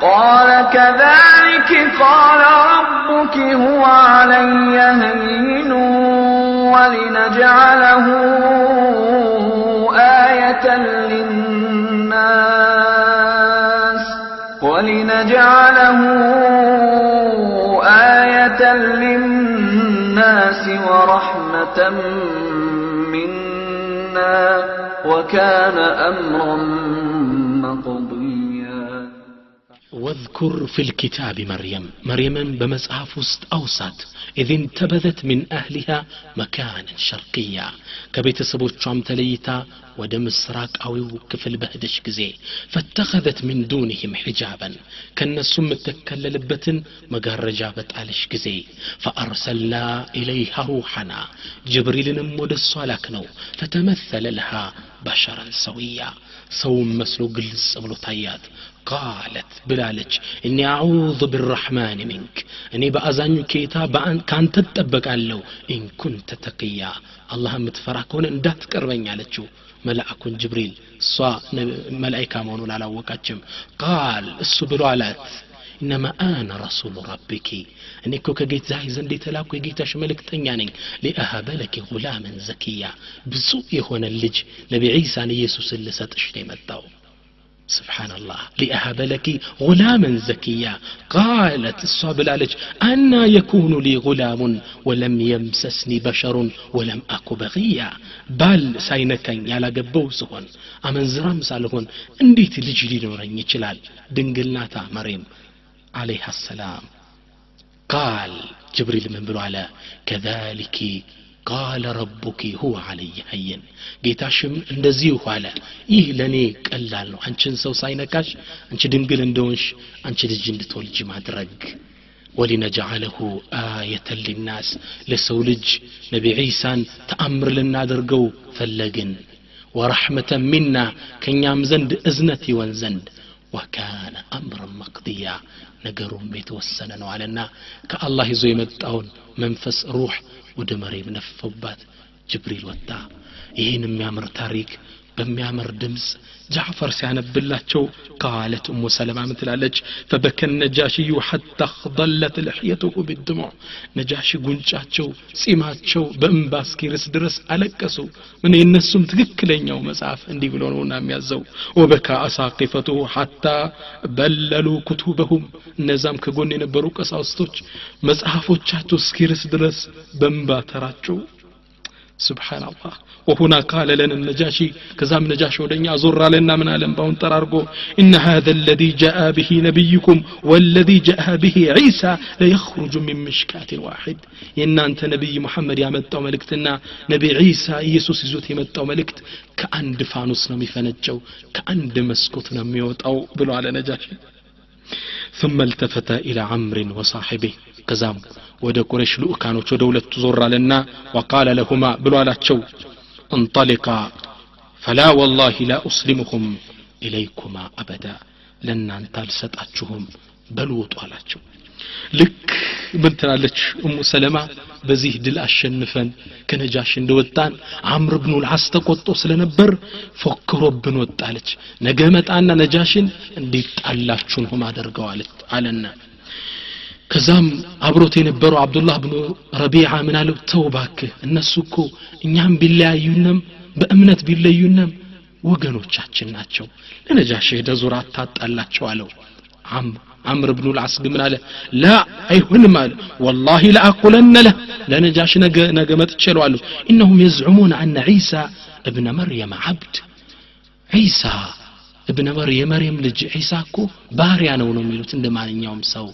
قال كذلك قال ربك هو علي هين ولنجعله آية للناس ولنجعله آية للناس ورحمة منا وكان أمرا مقضيا. واذكر في الكتاب مريم مريم بمصحف وسط أوسط إذ انتبذت من أهلها مكانا شرقيا كبيت سبوتشام تليتا ወደ ምስራቃዊው ክፍል በህደሽ ጊዜ ፈተኸዘት ሚን ዱንህም ሒጃበን ከእነሱ የምትከለልበትን መጋረጃ በጣለሽ ጊዜ ፈአርሰልና ኢለይሃ ሩሐና ጅብሪልንም ወደ እሷ ላክ ነው ፈተመሰለ ለሃ በሸረን ሰውያ ሰውም መስሎ ግልጽ ብሎ ታያት ቃለት ብላለች እኒ አዑዙ ብራሕማን ሚንክ እኔ በአዛኙ ኬታ ከአንተ ትጠበቃለሁ ኢንኩንተ ተቅያ አላህ የምትፈራ ከሆነ እንዳትቀርበኝ አለችው መልአኩን ጅብሪል እሷ መላይካ መሆኑን አላወቃችም ቃል እሱ ብሎ አላት እነማ አነ ረሱሉ ረቢኪ እኔ እኮ ከጌታ ዘንድ የተላኩ የጌታሽ መልእክተኛ ነኝ ሊአሀበ ለኪ ጉላምን ዘኪያ ብዙ የሆነ ልጅ ነቢ ዒሳን ኢየሱስን ልሰጥሽ ነው የመጣው سبحان الله. لأهب لك غلاما زكيا. قالت الصابلة أنا يكون لي غلام ولم يمسسني بشر ولم أك بغيا. بال ساينكين يالا قبو سهون أمن زرام سالهون انديت لجلي نورين يچلال دنقلناتا مريم. عليها السلام. قال جبريل من بلو على كذلك ቃለ ረቡኪ ሁወ አለየ ሀየን። ጌታሽም እንደዚሁ አለ። ይህ ለእኔ ቀላል ነው። አንቺን ሰው ሳይነካሽ አንቺ ድንግል እንደሆንሽ አንቺ ልጅ እንድትወልጅ ማድረግ። ወሊነጃዓለሁ አየተን ሊናስ ለሰው ልጅ ነቢ ዒሳን ተአምር ልናደርገው ፈለግን። ወረሕመተን ሚና ከእኛም ዘንድ እዝነት ይወን ዘንድ። ወካነ አምረን መቅድያ ነገሩም የተወሰነ ነው አለና ከአላህ ይዞ የመጣውን መንፈስ ሩህ ወደ መሬም ነፈውባት። ጅብሪል ወጣ። ይህን የሚያምር ታሪክ በሚያምር ድምፅ ጃዕፈር ሲያነብላቸው ቃለት እሙ ሰለማ ምን ትላለች። ፈበከን ነጃሽዩ ሐታ ضلت لحيته بالدموع ነጃሺ ጉንጫቸው ጺማቸው በእንባ ድረስ አለቀሱ። ምን የነሱም ትክክለኛው መጽሐፍ እንዲህ ብሎ ነውና የሚያዘው። ወበካ አሳቂፈቱ ሐታ በለሉ ኩቱበሁም። እነዛም ከጎን የነበሩ ቀሳውስቶች መጽሐፎቻቸው እስኪርስ ድረስ በእንባ ተራቸው ስብሓናላህ وهنا قال لنا النجاشي كزام نجاشي ودنيا زر لنا من ألم باون ترارقو إن هذا الذي جاء به نبيكم والذي جاء به عيسى ليخرج من مشكاة واحد إن أنت نبي محمد يا متى ملكتنا نبي عيسى يسوس يزوت يمتى ملكت كأند فانوس نمي فنجو كأند مسكوت نميوت أو بلو على نجاشي ثم التفت إلى عمرو وصاحبه كزام ወደ ቁረሽ ልኡካኖች ወደ ሁለቱ ዞር አለና ወቃለ ለሁማ ብሎ አላቸው እንጠሊቃ ፈላ ወላሂ ላ ኡስሊሙሁም ኢለይኩማ አበዳ ለእናንተ አልሰጣችሁም በሉ ውጡ አላቸው ልክ ምን እሙ ሰለማ? በዚህ ድል አሸንፈን ከነጃሽ እንደወጣን አምር ብኑ ልዓስ ተቆጦ ስለነበር ፎክሮብን ወጣለች። ነገ መጣና ነጃሽን እንዴት ጣላችሁን ሁም አደርገዋለች አለና ከዛም አብሮት የነበረው አብዱላህ ብኑ ረቢዓ ምን አለው? ተው እነሱ እኮ እኛም ቢለያዩንም በእምነት ቢለዩንም ወገኖቻችን ናቸው። ለነጃሽ ሄደ ዙር አታጣላቸው አለው። አምር ብኑ ልዓስ ግን አለ? ላ አይሆንም አለ። ወላሂ ለአቁለነ ለህ ለነጃሽ ነገ መጥቼ እለዋለሁ። ኢነሁም የዝዑሙን አነ ዒሳ እብነ መርየም ዓብድ። ዒሳ እብነ መር የመርየም ልጅ ዒሳ እኮ ባሪያ ነው ነው የሚሉት እንደ ማንኛውም ሰው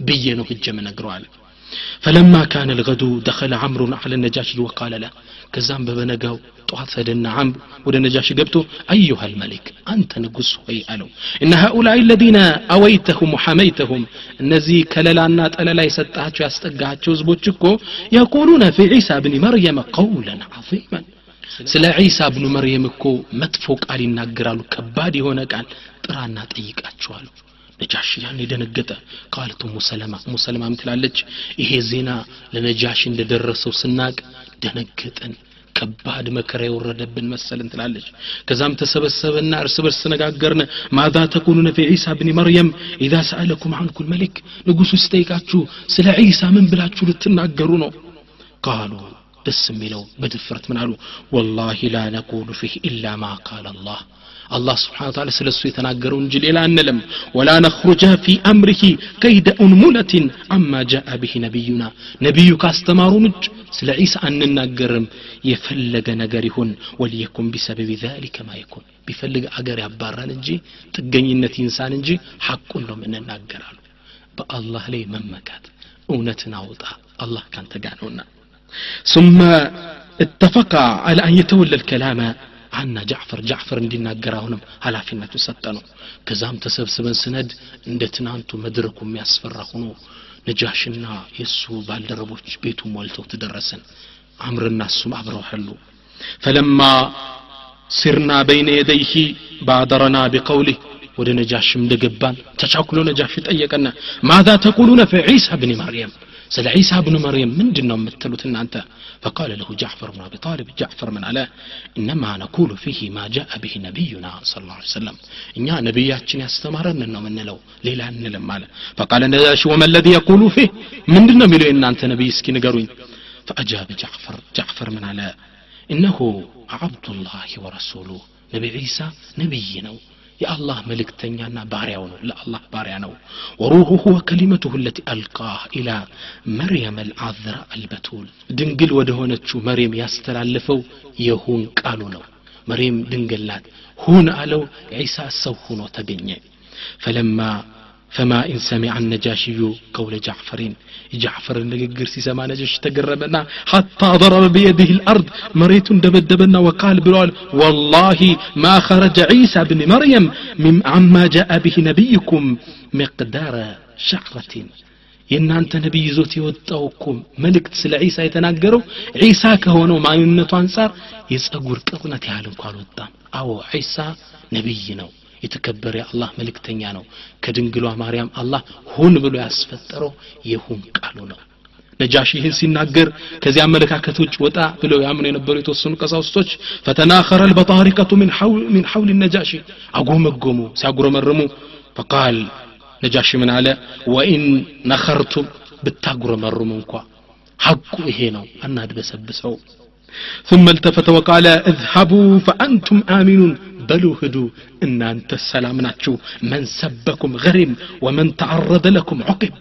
ብዬ ነው ሂጄ ምነግረው ፈለማ ካነ ልገዱ ደኸለ አምሩን አለ ነጃሽ ወቃለ ለ። ከዛም በበነጋው ጠዋት ሰደና አምር ወደ ነጃሽ ገብቶ አዩሃ ልመሊክ አንተ ንጉሥ ሆይ አለው። እነ ሃኡላይ ለዚነ አወይተሁም ወሐመይተሁም እነዚህ ከለላና ጠለላ የሰጣቸው ያስጠጋቸው ህዝቦች እኮ የቁሉነ ፊ ዒሳ ብኒ መርየመ ቀውለን ዓظመን ስለ ዒሳ ብኑ መርየም እኮ መጥፎ ቃል ይናገራሉ። ከባድ የሆነ ቃል ጥራና ጠይቃቸዋለሁ። ነጃሽ ያን የደነገጠ። ቃልቱ ሙሰለማ ሙሰለማ ምትላለች ይሄ ዜና ለነጃሽ እንደደረሰው ስናቅ ደነገጠን ከባድ መከራ የወረደብን መሰልን ትላለች። ከዛም ተሰበሰበና እርስ በርስ ተነጋገርን። ማዛ ተኩኑነ ፊ ዒሳ ብኒ መርየም ኢዛ ሰአለኩም አንኩ ልመሊክ ንጉሱ ሲጠይቃችሁ ስለ ዒሳ ምን ብላችሁ ልትናገሩ ነው? ቃሉ ደስ የሚለው በድፍረት ምን ወላሂ ላ ነቁሉ ፊህ ኢላ ማ ቃል አላህ አላህ ስብሓን ታላ ስለ እሱ የተናገረው እንጂ ሌላ አንልም ወላ ነኽሩጀ ፊ አምሪሂ ከይደ ኡንሙለትን አማ ጃአ ብሂ ነቢዩና ነቢዩ ካስተማሩን እጅ ስለ ዒሳ አንናገርም የፈለገ ነገር ይሁን ወልየኩን ቢሰበቢ ዛሊከ ማ ይኩን ቢፈልግ አገር ያባራን እንጂ ጥገኝነት ይንሳን እንጂ ሐቁን ነው የምንናገራሉ በአላህ ላይ መመካት እውነትን አውጣ አላህ ካንተ ጋር ነውና ثم اتفق على أن يتولى الكلام አና ጃዕፈር ጃዕፈር እንዲናገር አሁንም ኃላፊነቱ ሰጠ ነው። ከዛም ተሰብስበን ስነድ እንደ ትናንቱ መድረኩ የሚያስፈራ ሆኖ ነጃሽና የእሱ ባልደረቦች ቤቱ ሞልተው ትደረስን አምርና እሱም አብረው ሐሉ። ፈለማ ሲርና በይነ የደይሂ ባደረና ቢቀውሊህ ወደ ነጃሽም እንደገባን ተቻኩሎ ነጃሽ ጠየቀና ማዛ ተቁሉነ ፊ ዒሳ ብኒ መርየም ስለ ዒሳ ብኑ መርየም ምንድን ነው የምትሉት እናንተ فقال له جعفر بن أبي طالب جعفر من على إنما نقول فيه ما جاء به نبينا صلى الله عليه وسلم إنها نبياتنا يستمرن إنه من لو ليلا نلم على فقال النجاشي وما الذي يقول فيه من دنا ملو إن أنت نبي سكين قروين فأجاب جعفر جعفر من على إنه عبد الله ورسوله نبي عيسى نبينا የአላህ መልእክተኛና ባሪያው ነው ለአላህ ባሪያ ነው ወሩሁሁ ወከሊመቱሁ ለቲ አልቃህ ኢላ መርየም አልዓዝራ አልበቱል ድንግል ወደ ሆነችው መርየም ያስተላለፈው የሁን ቃሉ ነው መርየም ድንግል ናት ሁን አለው ዒሳ ሰው ሆኖ ተገኘ ፈለማ ፈማ ኢን ሰሚዐ ነጃሽዩ ቀውለ ጃዕፈሪን። የጃዕፈርን ንግግር ሲሰማ ነጃሽ ተገረመና حتى ضرب بيده الأرض መሬቱን ደበደበና ወቃል ብለዋል ወላሂ ማ ኸረጀ ዒሳ ብን መርየም አማ ጃአ ብህ ነቢይኩም መቅዳረ ሸዕረቲን። የእናንተ ነቢይ ይዞት የወጣው እኮ መልእክት ስለ ዒሳ የተናገረው ዒሳ ከሆነው ማንነቱ አንጻር የጸጉር ቅጥነት ያህል እንኳ አልወጣም። አዎ ዒሳ ነቢይ ነው። የተከበረ የአላህ መልእክተኛ ነው ከድንግሏ ማርያም አላህ ሁን ብሎ ያስፈጠረው የሁን ቃሉ ነው ነጃሽ ይህን ሲናገር ከዚህ አመለካከት ውጭ ወጣ ብለው ያምኑ የነበሩ የተወሰኑ ቀሳውስቶች ፈተናኸረ ልበጣሪቀቱ ሚን ሐውል ነጃሺ አጎመጎሙ ሲያጉረመርሙ ፈቃል ነጃሺ ምን አለ ወኢን ነኸርቱም ብታጉረመርሙ እንኳ ሐቁ ይሄ ነው አናድበሰብሰው ثم التفت وقال اذهبوا فأنتم آمنون بلو هدو إن أنت السلام ناتشو من سبكم غرم ومن تعرض لكم عقب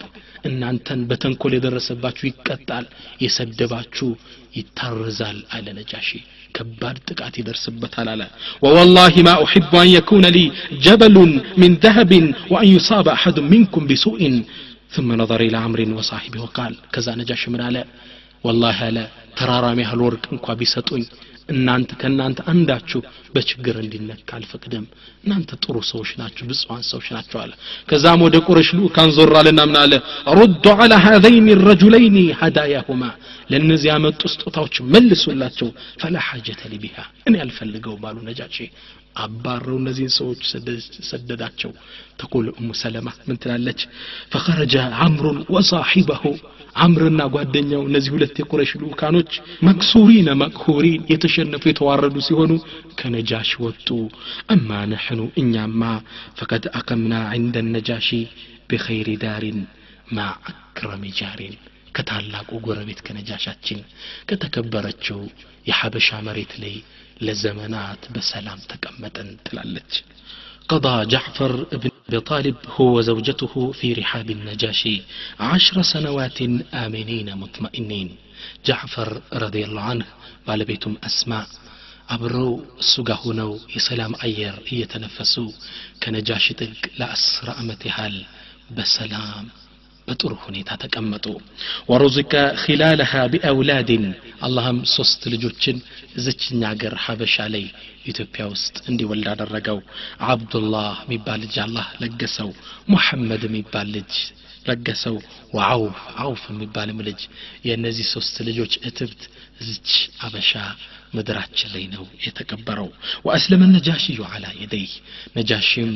እናንተን በተንኮል የደረሰባችሁ ይቀጣል የሰደባችሁ ይታረዛል አለ ነጃሺ ከባድ ጥቃት ይደርስበታል አለ ወወላሂ ማ ኡሕቡ አን የኩነ ሊ ጀበሉን ሚን ዘሀብን ወአን ዩሳበ አሐዱ ሚንኩም ቢሱኢን ثم نظر إلى عمرو وصاحبه وقال كذا نجاش من على والله لا ተራራም ያህል ወርቅ እንኳ ቢሰጡኝ እናንተ ከእናንተ አንዳችሁ በችግር እንዲነካ አልፈቅድም። እናንተ ጥሩ ሰዎች ናችሁ ብጽዋን ሰዎች ናቸው አለ። ከዛም ወደ ቁረሽ ልኡካን ዞር ምን አለ? ሩዱ አላ ሃذይን ረጁለይን ሀዳያሁማ ለእነዚህ ያመጡ ስጦታዎች መልሱላቸው። ፈላ ሐጀተ ሊ ቢሃ እኔ አልፈልገውም አሉ ነጃቼ አባረው እነዚህን ሰዎች ሰደዳቸው። ተቁል እሙ ሰለማ ምን ትላለች? ፈኸረጀ አምሩን ወሳሒበሁ አምርና ጓደኛው እነዚህ ሁለት የቁረሽ ልኡካኖች መክሱሪነ መቅሁሪን የተሸነፉ የተዋረዱ ሲሆኑ ከነጃሽ ወጡ። እማ ነሕኑ እኛማ ፈቀድ አቀምና ዕንደ ነጃሺ ብኸይሪ ዳሪን ማ አክረሚ ጃሪን ከታላቁ ጎረቤት ከነጃሻችን ከተከበረችው የሐበሻ መሬት ላይ ለዘመናት በሰላም ተቀመጠን ትላለች قضى جعفر بن أبي طالب هو وزوجته في رحاب النجاشي عشر سنوات آمنين مطمئنين جعفر رضي الله عنه ባለቤቱም አስማ አብረው እሱ ጋር ሆነው የሰላም አየር እየተነፈሱ ከነጃሽ ጥግ ለአስር ዓመት ያህል በሰላም በጥሩ ሁኔታ ተቀመጡ። ወሩዝቀ ኺላለሃ ቢአውላድን አላህም ሶስት ልጆችን እዝችኛ ሀገር ሀበሻ ላይ ኢትዮጵያ ውስጥ እንዲወልድ አደረገው። አብዱላህ የሚባል ልጅ አላህ ለገሰው ሙሐመድ የሚባል ልጅ ለገሰው ወአውፍ አውፍ የሚባልም ልጅ። የእነዚህ ሶስት ልጆች እትብት ዝች አበሻ ምድራችን ላይ ነው የተቀበረው። ወአስለመ ነጃሽዩ አላ የደይ ነጃሽም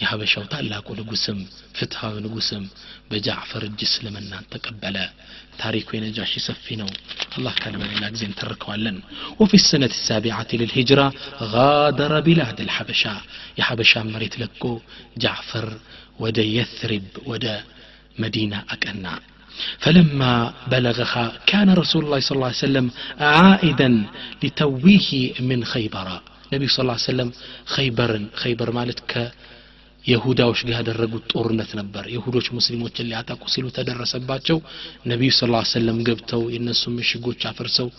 የሀበሻው ታላቁ ንጉስም ፍትሃዊ ንጉስም በጃዕፈር እጅ እስልምናን ተቀበለ ታሪኩ የነጃሺ ሰፊ ነው አላህ ካለ በሌላ ጊዜ እንተርከዋለን ወፊ ሰነት ሳቢዓት ልልሂጅራ غادر بلاد الحبشة የሐበሻ መሬት ለቆ ጃዕፈር ወደ የትሪብ ወደ مدينة أكنا فلما بلغها كان رسول الله صلى الله عليه وسلم عائدا لتويه من خيبر نبي صلى الله عليه وسلم خيبر خيبر مالت ك የሁዳዎች ጋር ያደረጉት ጦርነት ነበር። የሁዶች ሙስሊሞችን ሊያጠቁ ሲሉ ተደረሰባቸው። ነቢዩ ስ ላ ሰለም ገብተው የእነሱ ምሽጎች አፍርሰው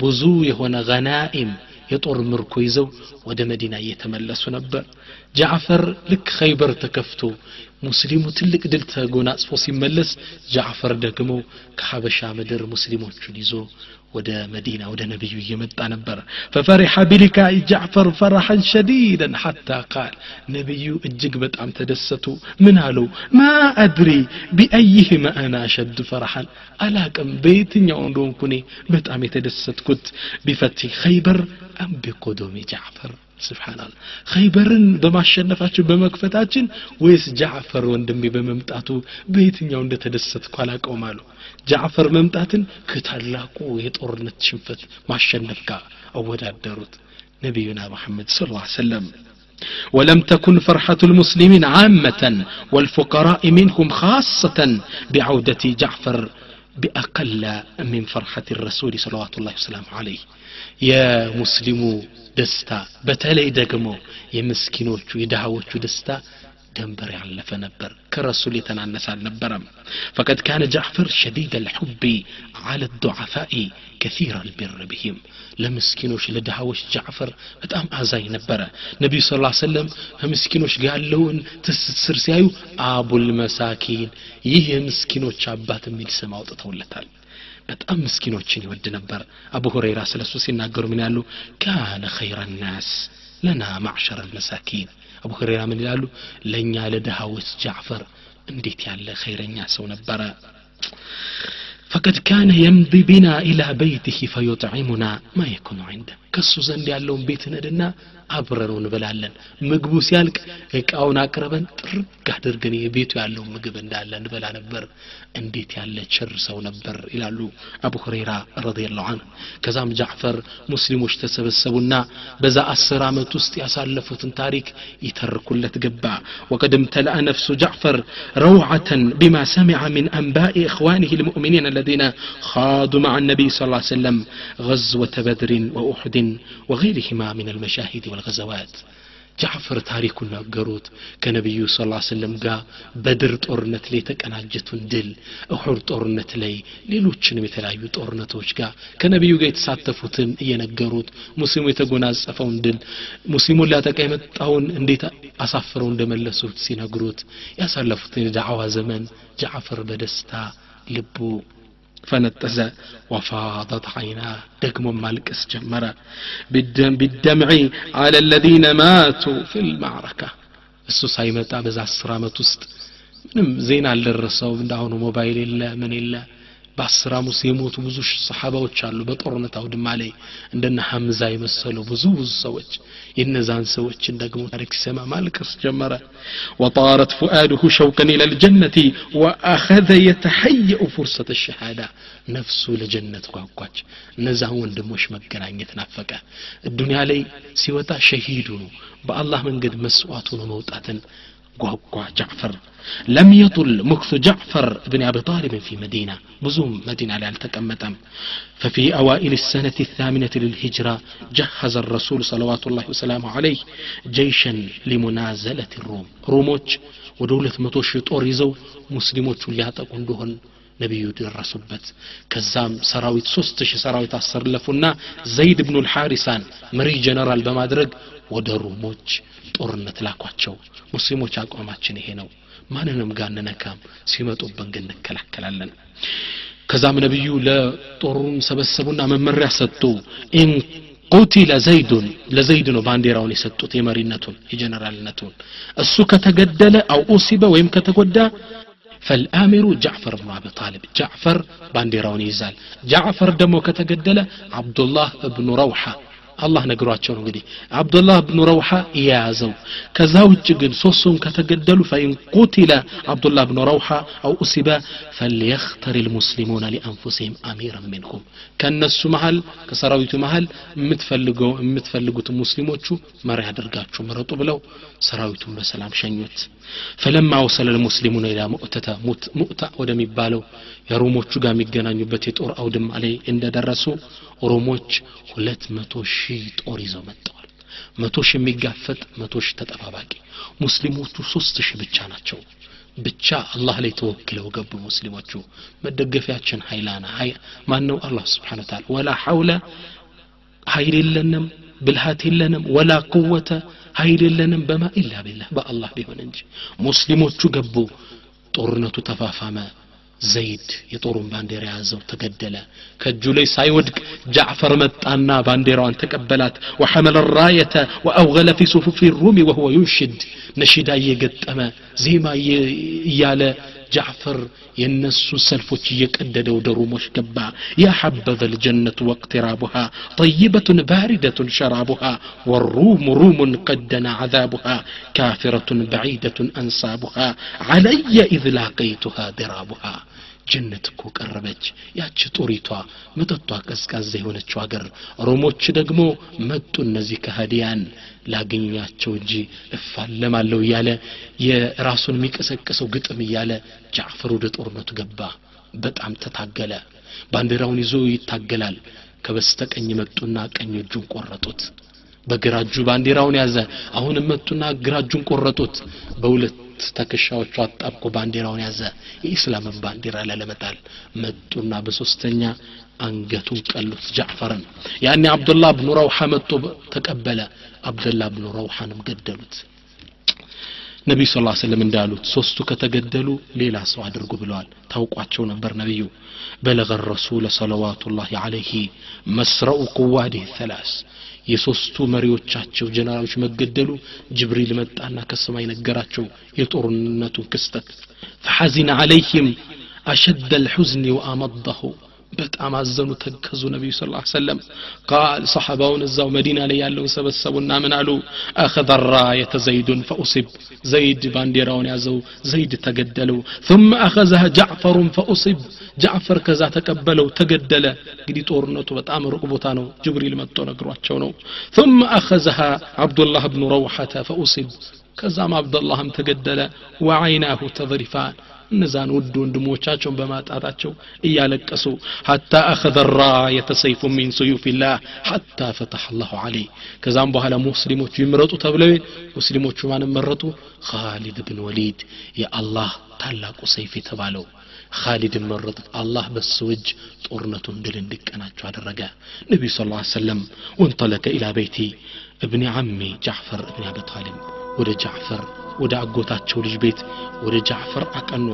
ብዙ የሆነ ገናኢም የጦር ምርኮ ይዘው ወደ መዲና እየተመለሱ ነበር። ጃዕፈር ልክ ኸይበር ተከፍቶ ሙስሊሙ ትልቅ ድል ተጎናጽፎ ሲመለስ ጃዕፈር ደግሞ ከሐበሻ ምድር ሙስሊሞቹን ይዞ ወደ መዲና ወደ ነቢዩ እየመጣ ነበር። ፈፈሪሐ ቢሊካኢ ጃዕፈር ፈረሐን ሸዲደን ሐታ ቃል። ነቢዩ እጅግ በጣም ተደሰቱ። ምን አለው ማ አድሪ ቢአይህማ አና አሸዱ ፈረሐን አላቅም በየትኛው እንደሆንኩ በጣም የተደሰትኩት። ቢፈትህ ኸይበር አም ቢቆዶሚ ጃዕፈር። ስብሓናላ ኸይበርን በማሸነፋችን በመክፈታችን ወይስ ጃዕፈር ወንድሜ በመምጣቱ በየትኛው እንደተደሰትኩ አላቀውም አሉ ጃዕፈር መምጣትን ከታላቁ የጦርነት ሽንፈት ማሸነፍ ጋር አወዳደሩት ነቢዩና መሐመድ ስለ ላ ሰለም ولم تكن فرحة المسلمين عامة والفقراء منهم خاصة بعودة جعفر بأقل من فرحة الرسول صلوات الله وسلامه عليه يا مسلم ደስታ በተለይ ደግሞ የምስኪኖቹ የድሃዎቹ ደስታ ደንበር ያለፈ ነበር። ከረሱል የተናነሰ አልነበረም። ፈቀድ ካነ ጃዕፈር ሸዲድ አልሑቢ አለ ዱዓፋኢ ከሲር አልቢር ብሂም ለምስኪኖች ለድሃዎች ጃዕፈር በጣም አዛኝ ነበረ። ነቢዩ ስ ሰለም ከምስኪኖች ጋር ያለውን ትስስር ሲያዩ አቡል መሳኪን ይህ የምስኪኖች አባት የሚል ስም አውጥተውለታል። በጣም ምስኪኖችን ይወድ ነበር። አቡ ሁረይራ ስለ እሱ ሲናገሩ ምን ያሉ? ካነ ኸይረ ናስ ለና ማዕሸር አልመሳኪን። አቡ ሁረይራ ምን ይላሉ? ለእኛ ለድሃዎች ጃዕፈር እንዴት ያለ ኸይረኛ ሰው ነበረ ፈቀድ ካነ የምዲ ቢና ኢላ በይትህ ፈዩጥዒሙና ማ የኩኑ ዒንደ ከሱ ዘንድ ያለውን ቤት ነድና አብረነው እንበላለን። ምግቡ ሲያልቅ እቃውን አቅርበን ጥርግ አድርገን የቤቱ ያለውን ምግብ እንዳለ እንበላ ነበር። እንዴት ያለ ቸር ሰው ነበር ይላሉ አቡ ሁረይራ ረዲየላሁ አንሁ። ከዛም ጃዕፈር ሙስሊሞች ተሰበሰቡና በዛ አስር ዓመት ውስጥ ያሳለፉትን ታሪክ ይተርኩለት ገባ። ወቀድ እምተለአ ነፍሱ ጃዕፈር ረውዓተን ቢማ ሰሚዐ ምን አንባኢ እኽዋኒህ ልሙእሚኒን الذين خاضوا مع النبي صلى الله عليه وسلم غزوة بدر وأحد وغيرهما من المشاهد والغزوات ጃዕፈር ታሪኩን ነገሩት ከነቢዩ ስ ሰለም ጋር በድር ጦርነት ላይ የተቀናጀቱን ድል እሑድ ጦርነት ላይ ሌሎችንም የተለያዩ ጦርነቶች ጋር ከነቢዩ ጋር የተሳተፉትን እየነገሩት ሙስሊሙ የተጎናጸፈውን ድል ሙስሊሙን ሊያጠቃ የመጣውን እንዴት አሳፍረው እንደመለሱት ሲነግሩት ያሳለፉትን የዳዕዋ ዘመን ጃዕፈር በደስታ ልቡ فنتزا وفاضت عيناه دقم مالك اسجمرا بالدم, بالدمع على الذين ماتوا في المعركة. السو سايمتا بزا السرامة تست من زين على الرسول من دعونه موبايل إلا من إلا በአስር አሙስ የሞቱ ብዙ ሰሓባዎች አሉ በጦርነት አውድማ ላይ እንደነ ሐምዛ የመሰሉ ብዙ ብዙ ሰዎች የነዛን ሰዎችን ደግሞ ታሪክ ሲሰማ ማልቀስ ጀመረ ወጣረት ፉአድሁ ሸውቀን ኢላ ልጀነቲ ወአኸዘ የተሐየኡ ፉርሰት ሸሃዳ ነፍሱ ለጀነት ጓጓች እነዛን ወንድሞች መገናኘት ናፈቀ ዱንያ ላይ ሲወጣ ሸሂዱ ነው በአላህ መንገድ መስዋዕት ሆኖ መውጣትን قوقوا جعفر. لم يطل مكث جعفر بن أبي طالب في مدينة بزوم مدينة على التكمتم ففي أوائل السنة الثامنة للهجرة جهز الرسول صلوات الله وسلامه عليه جيشا لمنازلة الروم. روموتش ودولة متوش طوريزو مسلموتش لياتقون دهن ነቢዩ ደረሱበት። ከዛም كزام سراويت ሺህ ሰራዊት አሰለፉና ዘይድ ብኑ ልሓሪሳን መሪ ጀነራል በማድረግ ወደ ሩሞች ጦርነት ላኳቸው። ሙስሊሞች አቋማችን ይሄ ነው። ማንንም ጋር እንነካም ሲመጡብን ግን እንከላከላለን። ከዛም ነቢዩ ለጦሩን ሰበሰቡና መመሪያ ሰጡ። إن قتل زيد ለዘይድ ነው ባንዲራውን የሰጡት የመሪነቱን የጀነራልነቱን። እሱ ከተገደለ أو ወይም ከተጎዳ فالأمير جعفر بن أبي طالب ጃዕፈር ባንዲራውን ይይዛል። ጃዕፈር ደግሞ ከተገደለ አብዱላህ እብኑ ረውሓ አላህ ነግሯቸው ነው እንግዲህ። አብዱላህ ብኑ ረውሓ የያዘው። ከዛ ውጭ ግን ሶስቱም ከተገደሉ ፈኢን ቁቲለ አብዱላህ ብኑ ረውሓ አው ኡሲበ ፈልየኽተር ልሙስሊሙነ ሊአንፉሲህም አሚረን ሚንሁም። ከእነሱ መሀል ከሰራዊቱ መሀል የምትፈልጉት ሙስሊሞቹ መሪ አድርጋችሁ ምረጡ ብለው ሰራዊቱን በሰላም ሸኙት ፈለማ ወሰለ ልሙስሊሙን ኢላ ሙእተተ ሙእታ ወደሚባለው የሮሞቹ ጋር የሚገናኙበት የጦር አውድማ ላይ እንደደረሱ ሮሞች ሁለት መቶ ሺህ ጦር ይዘው መጥተዋል። መቶ ሺህ የሚጋፈጥ መቶ ሺህ ተጠባባቂ። ሙስሊሞቹ ሶስት ሺህ ብቻ ናቸው። ብቻ አላህ ላይ ተወክለው ገቡ ሙስሊሞቹ። መደገፊያችን ሀይላና ማን ነው አላህ ስብሓን ታላ ወላ ሐውለ ሀይል የለንም ብልሃት የለንም ወላ ቁወተ ሀይል የለንም በማ ኢላ ቢላህ በአላህ ቢሆን እንጂ። ሙስሊሞቹ ገቡ ጦርነቱ ተፋፋመ። ዘይድ የጦሩን ባንዲራ የያዘው ተገደለ። ከእጁ ላይ ሳይወድቅ ጃዕፈር መጣና ባንዲራዋን ተቀበላት። ወሐመለ ራየተ ወአውገለ ፊ ሱፉፊ ሩሚ ወሁወ ዩንሽድ ነሺዳ እየገጠመ ዜማ እያለ ጃዕፈር የእነሱን ሰልፎች እየቀደደ ወደ ሩሞች ገባ ያ ሐበዘ ልጀነቱ ወቅትራቡሃ ጠይበቱን ባሪደቱን ሸራቡሃ ወሩም ሩሙን ቀደና ዓዛቡሃ ካፊረቱን በዒደቱን አንሳቡሃ ዓለየ ኢዝ ላቀይቱሃ ድራቡሃ ጀነት እኮ ቀረበች። ያች ጦሪቷ መጠጧ ቀዝቃዛ የሆነችው አገር። ሮሞች ደግሞ መጡ እነዚህ ከሃዲያን ላገኛቸው እንጂ እፋለማለሁ እያለ የራሱን የሚቀሰቅሰው ግጥም እያለ ጃዕፈር ወደ ጦርነቱ ገባ። በጣም ተታገለ። ባንዲራውን ይዞ ይታገላል። ከበስተቀኝ መጡና ቀኝ እጁን ቆረጡት። በግራ እጁ ባንዲራውን ያዘ። አሁንም መጡና ግራ እጁን ቆረጡት። በሁለት ትከሻዎቹ አጣብቆ ባንዲራውን ያዘ። የኢስላምን ባንዲራ ላለመጣል መጡና በሶስተኛ አንገቱን ቀሉት ጃዕፈርን። ያኔ አብዱላህ ብኑ ረውሓ መጥቶ ተቀበለ። አብደላህ ብኑ ረውሓንም ገደሉት نبي صلى الله عليه وسلم من دالوت سوستو كتجدلو ليلا سواد رجوب الوال توقعتشو نبر نبيو بلغ الرسول صلوات الله عليه مسرع قواده الثلاث የሶስቱ መሪዎቻቸው ጀነራሎች መገደሉ جبريل መጣና ከሰማ ይነገራቸው የጦርነቱን ክስተት فحزن عليهم اشد الحزن ወአመضሁ በጣም አዘኑ ተከዙ ነቢዩ ስ ሰለም ቃል ሰሐባውን እዛው መዲና ላይ ያለውን ሰበሰቡና ምን አሉ? አኸذ الراية زيد فأصب زيد ባንዲራውን ያዘው ዘይድ ተገደለው ثم أخذها جعفر ፈኡሲብ ጃዕፈር ከዛ ተቀበለው ተገደለ። እንግዲህ ጦርነቱ በጣም ሩቅ ቦታ ነው ጅብሪል መጦ ነግሯቸው ነው። ثم أخذها عبد الله ረውሐተ ፈኡሲብ ከዛም አብደላህም ተገደለ። وعيناه تذرفان እነዛን ውድ ወንድሞቻቸውን በማጣታቸው እያለቀሱ ሐታ አኸዘ ራየተ ሰይፉ ሚን ስዩፊላህ ሐታ ፈተሐ አላሁ ዐለይህ ከዛም በኋላ ሙስሊሞቹ ይምረጡ ተብለው ሙስሊሞቹ ማንም መረጡ ካሊድ ብን ወሊድ የአላህ ታላቁ ሰይፍ የተባለው ካሊድን መረጡት አላህ በሱ እጅ ጦርነቱን ድል እንዲቀናቸው አደረገ ነቢዩ ስ ላ ሰለም ወንጠለቀ ኢላ በይቲ እብኒ ዓሚ ጃዕፈር እብኒ አቢ ጣሊብ ወደ ጃዕፈር ወደ አጎታቸው ልጅ ቤት ወደ ጃዕፈር አቀኑ።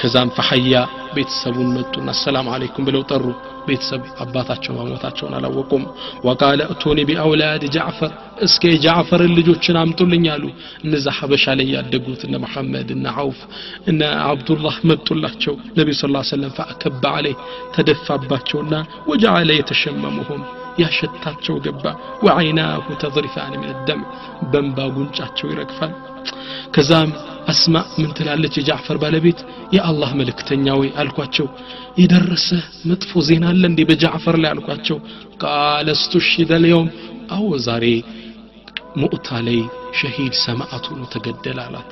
ከዛም ፈሐያ ቤተሰቡን መጡና አሰላም አለይኩም ብለው ጠሩ። ቤተሰብ አባታቸው መሞታቸውን አላወቁም። ወቃለ እቱኒ ቢአውላድ ጃዕፈር እስከ የጃዕፈርን ልጆችን አምጡልኝ አሉ። እነዛ ሀበሻ ላይ ያደጉት እነ መሐመድ እነ አውፍ እነ አብዱላህ መጡላቸው። ነቢ ስ ሰለም ፈአከባ አለይህ ተደፋባቸውና ወጀዓለ የተሸመሙሁም ያሸታቸው ገባ። ወዐይናሁ ተዝሪፋን ምን ደም በንባ ጉንጫቸው ይረግፋል። ከዛም አስማ ምን ትላለች? የጃዕፈር ባለቤት የአላህ መልእክተኛ ወይ አልኳቸው። የደረሰ መጥፎ ዜና አለ እንዴ በጃዕፈር ላይ አልኳቸው። ቃለ ስቱሽሂደ ልየውም አዎ ዛሬ ሙእታ ላይ ሸሂድ ሰማዕቱ ነው ተገደለ አላት።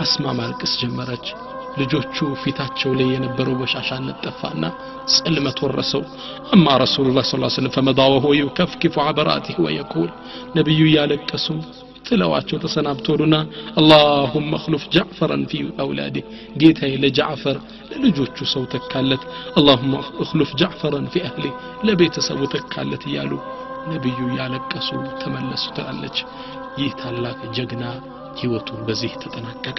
አስማ ማልቀስ ጀመረች ልጆቹ ፊታቸው ላይ የነበረው በሻሻነት ጠፋና ጽልመት ወረሰው አማ ረሱሉላህ ስ ስለም ፈመዳ ወሆ ዩከፍኪፉ አበራቲህ ወየቁል ነቢዩ እያለቀሱ ጥለዋቸው ተሰናብተውሉና አላሁመ እክሉፍ ጃዕፈረን ፊ አውላዴ ጌታዬ ለጃዕፈር ለልጆቹ ሰው ተካለት አላሁመ እክሉፍ ጃዕፈረን ፊ አህሌ ለቤተሰቡ ተካለት እያሉ ነቢዩ እያለቀሱ ተመለሱ ትላለች ይህ ታላቅ ጀግና ህይወቱን በዚህ ተጠናቀቀ።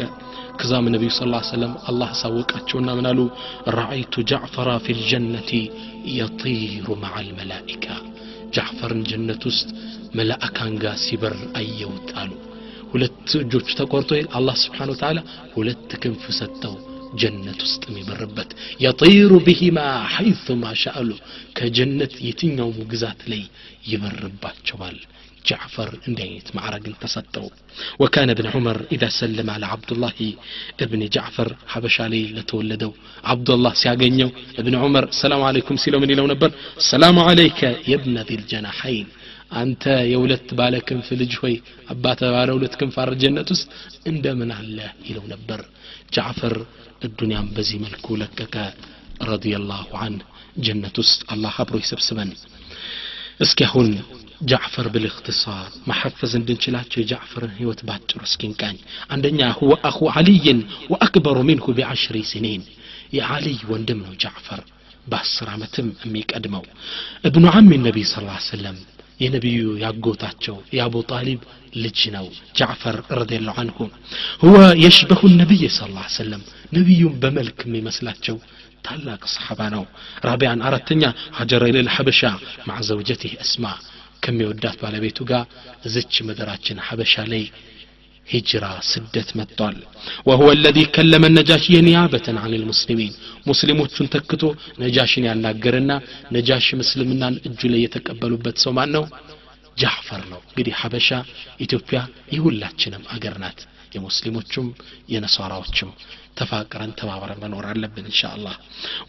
ከዛም ነቢዩ ስ ሰለም አላህ አሳወቃቸውና ምን አሉ? ረአይቱ ጃዕፈራ ፊ ልጀነቲ የጢሩ መዓ ልመላኢካ ጃዕፈርን ጀነት ውስጥ መላእካን ጋር ሲበር አየውት ሁለት እጆቹ ተቆርጦ አላህ ስብሓን ወተዓላ ሁለት ክንፍ ሰጠው ጀነት ውስጥ የሚበርበት የጢሩ ቢሂማ ሐይثማ ሻአሉ ከጀነት የትኛውም ግዛት ላይ ይበርባቸዋል ጃዕፈር እንዲህ አይነት ማዕረግን ተሰጠው ወካነ እብን ዑመር ኢዛ ሰለመ አለ ዓብዱላህ እብን ጃዕፈር ሀበሻ ላይ ለተወለደው ዓብዱላህ ሲያገኘው እብን ዑመር ሰላም አለይኩም ሲለው ምን ይለው ነበር ሰላሙ አለይከ የብነ ዚልጀናሐይን አንተ የሁለት ባለ ክንፍ ልጅ ሆይ አባተ ባለ ሁለት ክንፍ አር ጀነት ውስጥ እንደምን አለ ይለው ነበር ጃዕፈር እዱንያም በዚህ መልኩ ለቀቀ ረዲየላሁ አንህ ጀነት ውስጥ አላህ አብሮ ይሰብስበን እስኪ አሁን ጃዕፈር ብልእክትሳር ማሐፈዝ እንድንችላቸው የጃዕፈርን ህይወት ባጭሩ እስኪንቃኝ አንደኛ ሁወ አኹ ዓልይን ወአክበሩ ሚንሁ ቢዐሽሪ ሲኒን የዓልይ ወንድም ነው ጃዕፈር በአስር ዓመትም የሚቀድመው እብኑ ዓሚ ነቢይ ስ ሰለም የነቢዩ ያጎታቸው የአቡ ጣሊብ ልጅ ነው ጃዕፈር ረዲየላሁ አንሁ ሁወ የሽበሁ ነቢይ ስ ሰለም ነቢዩም በመልክ የሚመስላቸው ታላቅ ሰሓባ ነው ራቢያን አራተኛ ሀጀረ ኢለል ሐበሻ ማዕ ዘውጀቲህ እስማ ከሚወዳት ባለቤቱ ጋር እዝች ምድራችን ሐበሻ ላይ ሂጅራ ስደት መጥቷል። ወሁወ አለዚ ከለመ ነጃሽየ ኒያበተን አን ልሙስሊሚን ሙስሊሞቹን ተክቶ ነጃሽን ያናገርና ነጃሽ ምስልምናን እጁ ላይ የተቀበሉበት ሰው ማን ነው ጃዕፈር ነው። እንግዲህ ሐበሻ ኢትዮጵያ የሁላችንም አገር ናት። የሙስሊሞቹም የነሷራዎችም ተፋቅረን ተባብረን መኖር አለብን እንሻ አላህ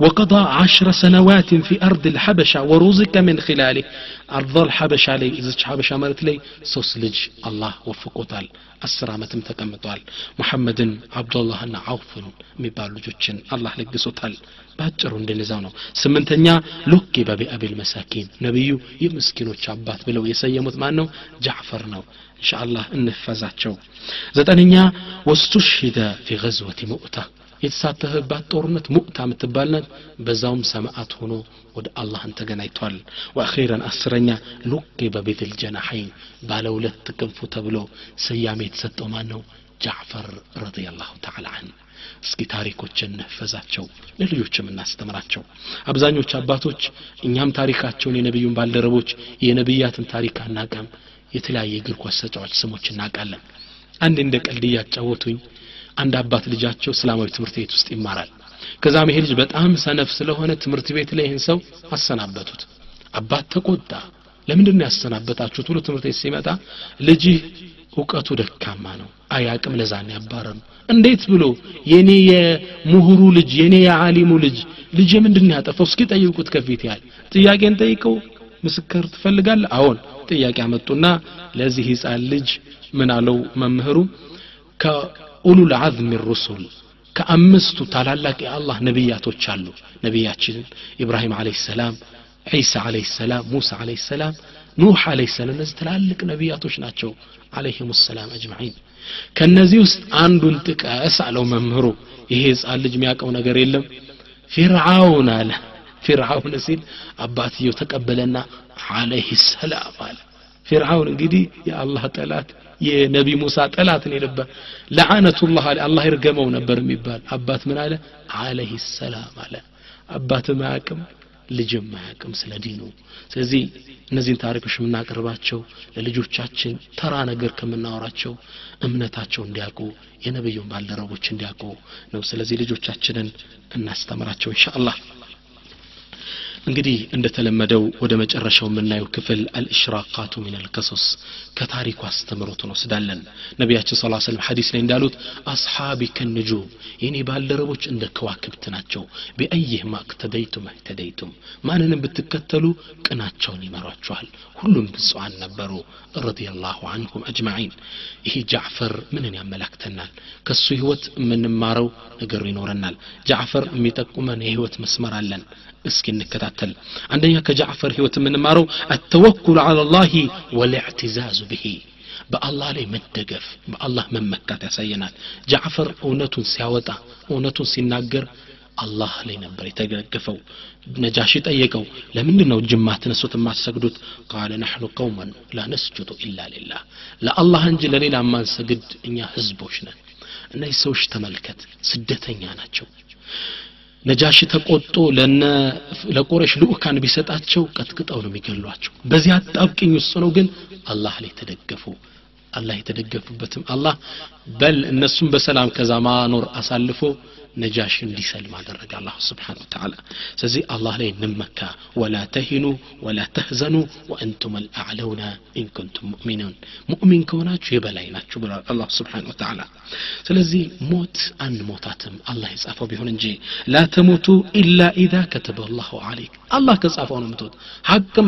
ወቀضى عشر سنوات في أرض الحبشة ورزق من خلاله. أرض الحبشة لي إذا حبشة مرت لي سوس لج الله وفقوتال አስር ዓመትም ተቀምጧል። ሙሐመድን አብዱላህና አውፍን የሚባሉ ልጆችን አላህ ለግሶታል። በአጭሩ እንደነዛው ነው ስምንተኛ ሉኪ በቢአቢል መሳኪን ነቢዩ የምስኪኖች አባት ብለው የሰየሙት ማን ነው ጃዕፈር ነው እንሻአላህ እንፈዛቸው ዘጠነኛ ወስቱሽሂደ ፊ ገዝወቲ ሙእታ የተሳተፈባት ጦርነት ሙእታ የምትባልናት በዛውም ሰማዕት ሆኖ ወደ አላህን ተገናኝቷል ወአኺረን አስረኛ ሉቂ በቤትል ጀናሐይን ባለ ሁለት ክንፉ ተብሎ ስያሜ የተሰጠው ማን ነው ጃዕፈር ረዲየላሁ ተዓላ አን እስኪ ታሪኮችን እንፈዛቸው ለልጆችም እናስተምራቸው። አብዛኞች አባቶች እኛም ታሪካቸውን የነቢዩን ባልደረቦች የነቢያትን ታሪክ አናቀም የተለያየ እግር ኳስ ተጫዋች ስሞች እናውቃለን። አንድ እንደ ቀልድ እያጫወቱኝ አንድ አባት ልጃቸው እስላማዊ ትምህርት ቤት ውስጥ ይማራል። ከዛም ይሄ ልጅ በጣም ሰነፍ ስለሆነ ትምህርት ቤት ላይ ይህን ሰው አሰናበቱት። አባት ተቆጣ። ለምንድን ነው ያሰናበታችሁት? ብሎ ትምህርት ቤት ሲመጣ ልጅህ እውቀቱ ደካማ ነው። አያቅም ለዛን ያባረሩ እንዴት ብሎ የኔ የምሁሩ ልጅ የኔ የዓሊሙ ልጅ ልጅ ምንድን ነው ያጠፋው? እስኪ ጠይቁት ከፊት ያህል። ጥያቄን ጠይቀው ምስክር ትፈልጋል አዎን። ጥያቄ አመጡና ለዚህ ህፃን ልጅ ምን አለው መምህሩ? ከኡሉል አዝም ሩሱል ከአምስቱ ታላላቅ የአላህ ነቢያቶች አሉ። ነቢያችን ኢብራሂም አለህ ሰላም ዒሳ አለህ ሰላም ሙሳ አለህ ሰላም ኑህ አለህ ሰላም እነዚህ ትላልቅ ነቢያቶች ናቸው አለይሂም ሰላም አጅማዒን። ከነዚህ ውስጥ አንዱን ጥቀስ አለው መምህሩ። ይሄ ህፃን ልጅ የሚያውቀው ነገር የለም። ፊርዓውን አለ። ፊርዓውን ሲል አባትየው ተቀበለና አለይህ ሰላም አለ። ፊርዓውን እንግዲህ የአላህ ጠላት የነቢ ሙሳ ጠላትን የነበር ለዓነቱላህ አለ አላህ ይርገመው ነበር የሚባል አባት ምን አለ? አለይህ ሰላም አለ። አባትም አያቅም ልጅም አያቅም ስለ ዲኑ። ስለዚህ እነዚህን ታሪኮች የምናቀርባቸው ለልጆቻችን ተራ ነገር ከምናወራቸው እምነታቸው እንዲያውቁ የነብዩን ባልደረቦች እንዲያውቁ ነው። ስለዚህ ልጆቻችንን እናስተምራቸው እንሻ እንግዲህ እንደተለመደው ወደ መጨረሻው የምናየው ክፍል አልእሽራቃቱ ሚን አልቀሶስ ከታሪኩ አስተምሮት እንወስዳለን። ነቢያችን ስ ሰለም ሐዲስ ላይ እንዳሉት አስሓቢ ከንጁም የኔ ባልደረቦች እንደ ከዋክብት ናቸው። ቢአይህ ማቅተደይቱም እህተደይቱም ማንንም ብትከተሉ ቅናቸውን ይመሯችኋል ሁሉም ብፁዓን ነበሩ። ረዲየላሁ አንሁም አጅማዒን። ይሄ ጃዕፈር ምንን ያመላክተናል? ከሱ ህይወት የምንማረው ነገሩ ይኖረናል። ጃዕፈር የሚጠቁመን የህይወት መስመር አለን። እስኪ እንከታተል አንደኛ ከጃዕፈር ህይወት የምንማረው አተወኩል አላ ላህ ወልእዕትዛዙ ብሂ። በአላህ ላይ መደገፍ በአላህ መመካት ያሳየናል። ጃዕፈር እውነቱን ሲያወጣ እውነቱን ሲናገር አላህ ላይ ነበር የተደገፈው። ነጃሺ ጠየቀው ለምንድን ነው ጅማ ትነሱት የማትሰግዱት? ቃለ ናሕኑ ቀውመን ላ ነስጁዱ ኢላ ሊላህ። ለአላህ እንጂ ለሌላ ማንሰግድ እኛ ህዝቦች ነን። እነዚህ ሰዎች ተመልከት ስደተኛ ናቸው ነጃሺ ተቆጦ ለነ ለቆረሽ ልኡካን ቢሰጣቸው ቀጥቅጠው ነው የሚገሏቸው። በዚህ አጣብቅኝ ውስጥ ነው ግን አላህ ላይ ተደገፉ። አላህ የተደገፉበትም አላህ በል እነሱም በሰላም ከዛ ማኖር አሳልፎ ነጃሽ እንዲሰልም አደረገ አላሁ ስብሓን ወተዓላ ስለዚህ አላህ ላይ እንመካ ወላ ተሂኑ ወላ ተህዘኑ ወአንቱም አልአዕለውና ኢንኩንቱም ሙእሚኑን ሙእሚን ከሆናችሁ የበላይ ናችሁ ብሏል አላሁ ስብሓን ወተዓላ ስለዚህ ሞት አንሞታትም አላህ የጻፈው ቢሆን እንጂ ላ ተሞቱ ኢላ ኢዛ ከተበ አላሁ አለይክ አላህ ከጻፈው ነው ምትወት ሐቅም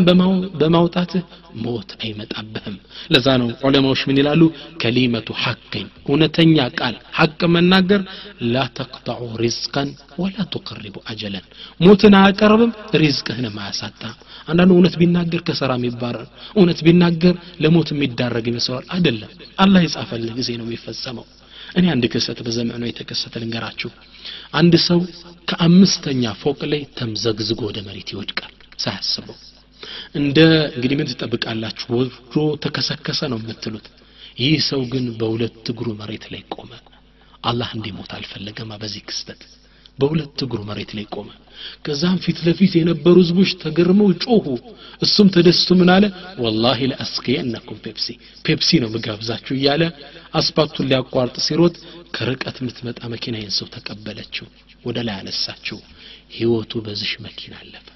በማውጣትህ ሞት አይመጣብህም። ለዛ ነው ዑለማዎች ምን ይላሉ? ከሊመቱ ሐቅን እውነተኛ ቃል ሐቅ መናገር ላ ተቅጠዑ ሪዝቀን ወላ ቱቀሪቡ አጀለን። ሞትን አያቀርብም ሪዝቅህንም አያሳጣም አንዳንዱ እውነት ቢናገር ከሰራ የሚባረር እውነት ቢናገር ለሞት የሚዳረግ ይመስለዋል። አይደለም። አላህ የጻፈልህ ጊዜ ነው የሚፈጸመው። እኔ አንድ ክስተት በዘመኑ የተከሰተ ልንገራችሁ። አንድ ሰው ከአምስተኛ ፎቅ ላይ ተምዘግዝጎ ወደ መሬት ይወድቃል ሳያስበው እንደ እንግዲህ ምን ትጠብቃላችሁ ወርዶ ተከሰከሰ ነው የምትሉት። ይህ ሰው ግን በሁለት እግሩ መሬት ላይ ቆመ። አላህ እንዲሞት አልፈለገማ በዚህ ክስተት። በሁለት እግሩ መሬት ላይ ቆመ። ከዛም ፊት ለፊት የነበሩ ህዝቦች ተገርመው ጮሁ እሱም ተደስቶ ምን አለ? والله لأسقينكم ፔፕሲ ፔፕሲ ነው ምጋብዛችሁ እያለ አስፓልቱን ሊያቋርጥ ሲሮጥ ከርቀት የምትመጣ መኪና ይህን ሰው ተቀበለችው ወደ ላይ አነሳችው። ህይወቱ በዚሽ መኪና አለፈ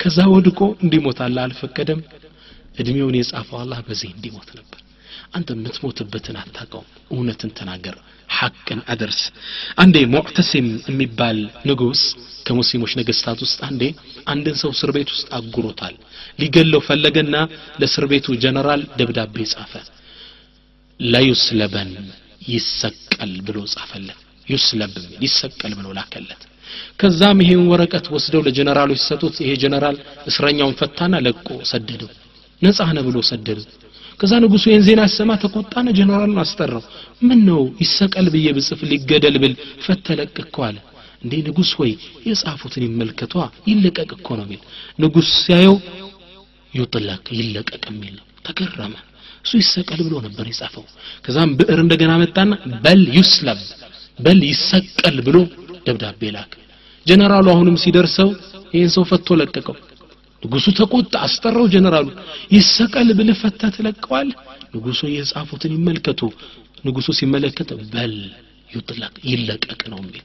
ከዛ ወድቆ እንዲሞት አላ አልፈቀደም። እድሜውን የጻፈው አላህ በዚህ እንዲሞት ነበር። አንተ የምትሞትበትን አታቀውም እውነትን ተናገር ሐቅን አደርስ አንዴ ሙዕተሲም የሚባል ንጉስ ከሙስሊሞች ነገስታት ውስጥ አንዴ አንድን ሰው እስር ቤት ውስጥ አጉሮታል። ሊገለው ፈለገና ለእስር ቤቱ ጀነራል ደብዳቤ ጻፈ። ለዩስለበን ይሰቀል ብሎ ጻፈለት። ዩስለብ ይሰቀል ብሎ ላከለት ከዛም ይሄን ወረቀት ወስደው ለጀነራሎች ሲሰጡት ይሄ ጀነራል እስረኛውን ፈታና ለቆ ሰደደው። ነጻ ነ ብሎ ሰደደው። ከዛ ንጉሱ ይህን ዜና ሲሰማ ተቆጣነ ጀነራሉን አስጠራው። ምን ነው ይሰቀል ብዬ ብጽፍ ሊገደል ብል ፈተለቅ አለ። እንዴ ንጉስ ወይ የጻፉትን ይመልከቷ። ይለቀቅ እኮ ነው የሚል። ንጉስ ሲያየው ዩጥለቅ ይለቀቅ የሚል ነው። ተገረመ። እሱ ይሰቀል ብሎ ነበር የጻፈው። ከዛም ብዕር እንደገና መጣና በል ዩስለብ በል ይሰቀል ብሎ ደብዳቤ ላክ ጀነራሉ አሁንም ሲደርሰው ይህን ሰው ፈቶ ለቀቀው። ንጉሱ ተቆጣ አስጠራው ጀነራሉ። ይሰቀል ብልህ ፈታ ትለቀዋል? ንጉሱ የጻፉትን ይመልከቱ። ንጉሱ ሲመለከት በል ይጥለቅ ይለቀቅ ነው የሚል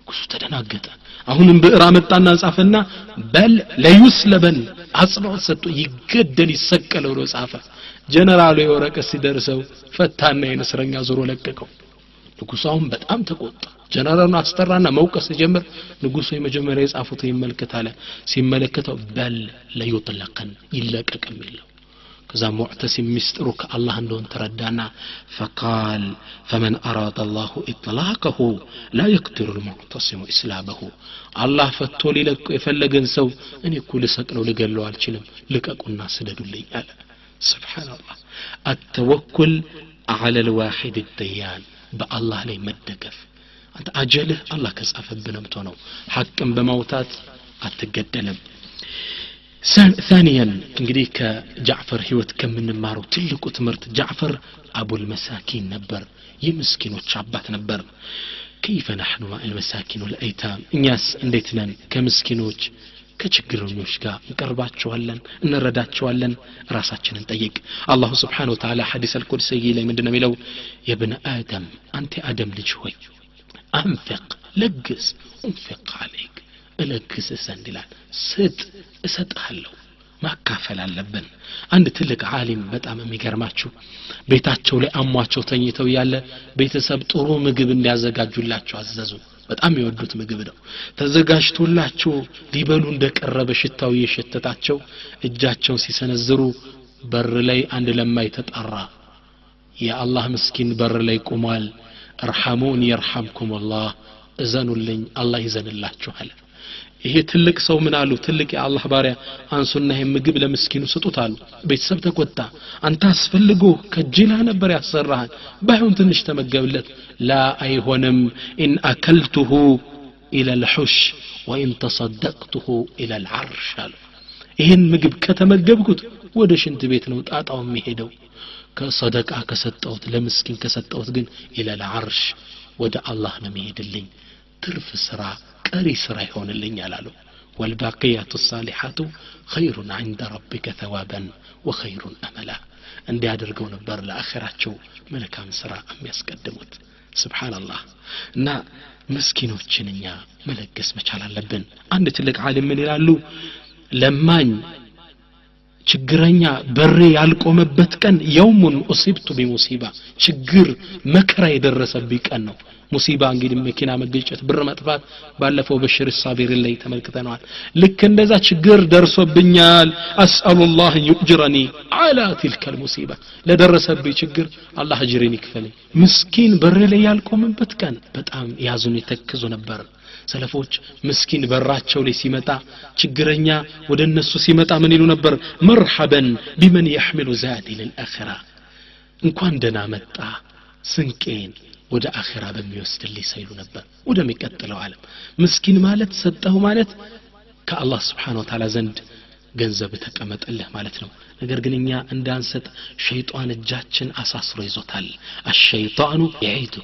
ንጉሱ ተደናገጠ። አሁንም ብዕር አመጣና ጻፈና በል ለዩስለበን አጽንዖት ሰጥቶ ይገደል ይሰቀል ብሎ ጻፈ። ጀነራሉ የወረቀት ሲደርሰው ፈታና የእስረኛ ዞሮ ለቀቀው ንጉሱ አሁን በጣም ተቆጣ። ጀነራሉን አስጠራና መውቀስ ሲጀምር ንጉሱ የመጀመሪያ የጻፉትን ይመልከት አለ ሲመለከተው በል ለዩጥለቅን ይለቀቅ የሚለው ከዛ ሙዕተሲም ሚስጥሩ ከአላህ እንደሆን ተረዳና ፈቃል ፈመን አራደ አላሁ ኢጥላቀሁ ላ የቅድሩ ልሙዕተሲሙ ኢስላበሁ አላህ ፈቶ ሊለቀው የፈለገን ሰው እኔ እኮ ልሰቅለው ልገለው አልችልም ልቀቁና ስደዱልኝ አለ። ስብሓንላህ አተወኩል አላ ልዋሒድ ደያን በአላህ ላይ መደገፍ አንተ አጀልህ አላህ ከጻፈብህ ነው የምትሆነው ሐቅን በማውታት አትገደልም ثانيا እንግዲህ ከጃዕፈር ህይወት ከምንማረው ትልቁ ትምህርት ጃዕፈር አቡል መሳኪን ነበር የምስኪኖች አባት ነበር ከይፈ ናሕኑ ማ ልመሳኪን ወልአይታም እኛስ እንዴት ነን ከምስኪኖች ከችግረኞች ጋር እንቀርባቸዋለን እንረዳቸዋለን። ራሳችንን ጠይቅ። አላሁ ስብሓን ወተላ ሐዲስ አልቁድሰይ ላይ ምንድን ነው የሚለው? የብነ አደም አንተ አደም ልጅ ሆይ አንፊቅ ለግስ እንፊቅ አለይክ እለግስ ዘንድ ይላል። ስጥ እሰጥሃለሁ ማካፈል አለብን። አንድ ትልቅ አሊም በጣም የሚገርማችሁ ቤታቸው ላይ አሟቸው ተኝተው ያለ ቤተሰብ ጥሩ ምግብ እንዲያዘጋጁላቸው አዘዙ በጣም የወዱት ምግብ ነው። ተዘጋጅቶላቸው ሊበሉ እንደቀረበ ሽታው እየሸተታቸው እጃቸውን ሲሰነዝሩ በር ላይ አንድ ለማይ ተጣራ የአላህ ምስኪን በር ላይ ቆሟል። እርሐሙን የርሐምኩም አላህ እዘኑልኝ አላህ ይዘንላችኋል ይሄ ትልቅ ሰው ምን አሉ? ትልቅ የአላህ ባሪያ አንሱና ይሄ ምግብ ለምስኪኑ ስጡት አሉ። ቤተሰብ ተቆጣ። አንተ አስፈልጎ ከጅላ ነበር ያሰራሃል። ባይሆን ትንሽ ተመገብለት። لا አይሆንም። إن أكلته إلى الحش وإن تصدقته إلى العرش አሉ። ይህን ምግብ ከተመገብኩት ወደ ሽንት ቤት ነው ጣጣው የሚሄደው። ከሰደቃ ከሰጠውት ለምስኪን ከሰጠውት ግን إلى العرش ወደ አላህ ነው የሚሄድልኝ። ትርፍ ስራ ቀሪ ስራ ይሆንልኝ አላሉ። والباقيات الصالحات خير عند ربك ثوابا وخير أملا። እንዲያደርገው ነበር ለአኼራቸው መልካም ስራ የሚያስቀድሙት። ስብሓንላህ እና ምስኪኖችን እኛ መለገስ መቻል አለብን። አንድ ትልቅ ዓሊም ምን ይላሉ? ለማኝ ችግረኛ በሬ ያልቆመበት ቀን የውሙን ኡሲብቱ ቢሙሲባ ችግር መከራ የደረሰብኝ ቀን ነው። ሙሲባ እንግዲህ መኪና መገጨት ብር መጥፋት ባለፈው በሽር ሳቢር ላይ ተመልክተነዋል። ልክ እንደዛ ችግር ደርሶብኛል። አስአሉላህ ዩጅረኒ አላ ትልከል ሙሲባ ለደረሰብኝ ችግር አላህ እጅሬን ይክፈልኝ። ምስኪን በሬ ላይ ያልቆመበት ቀን በጣም ያዙን የተክዙ ነበር ሰለፎች ምስኪን በራቸው ላይ ሲመጣ ችግረኛ ወደ እነሱ ሲመጣ ምን ይሉ ነበር? መርሐበን ቢመን የሕሚሉ ዛዲ ልልአኺራ እንኳን ደና መጣ ስንቄን ወደ አኺራ በሚወስድልኝ ሰይሉ ነበር። ወደሚቀጥለው ዓለም ምስኪን ማለት ሰጠሁ ማለት ከአላህ ስብሓን ወተዓላ ዘንድ ገንዘብ ተቀመጠልህ ማለት ነው። ነገር ግን እኛ እንዳንሰጥ ሸይጣን እጃችን አሳስሮ ይዞታል። አሸይጣኑ የዒዱ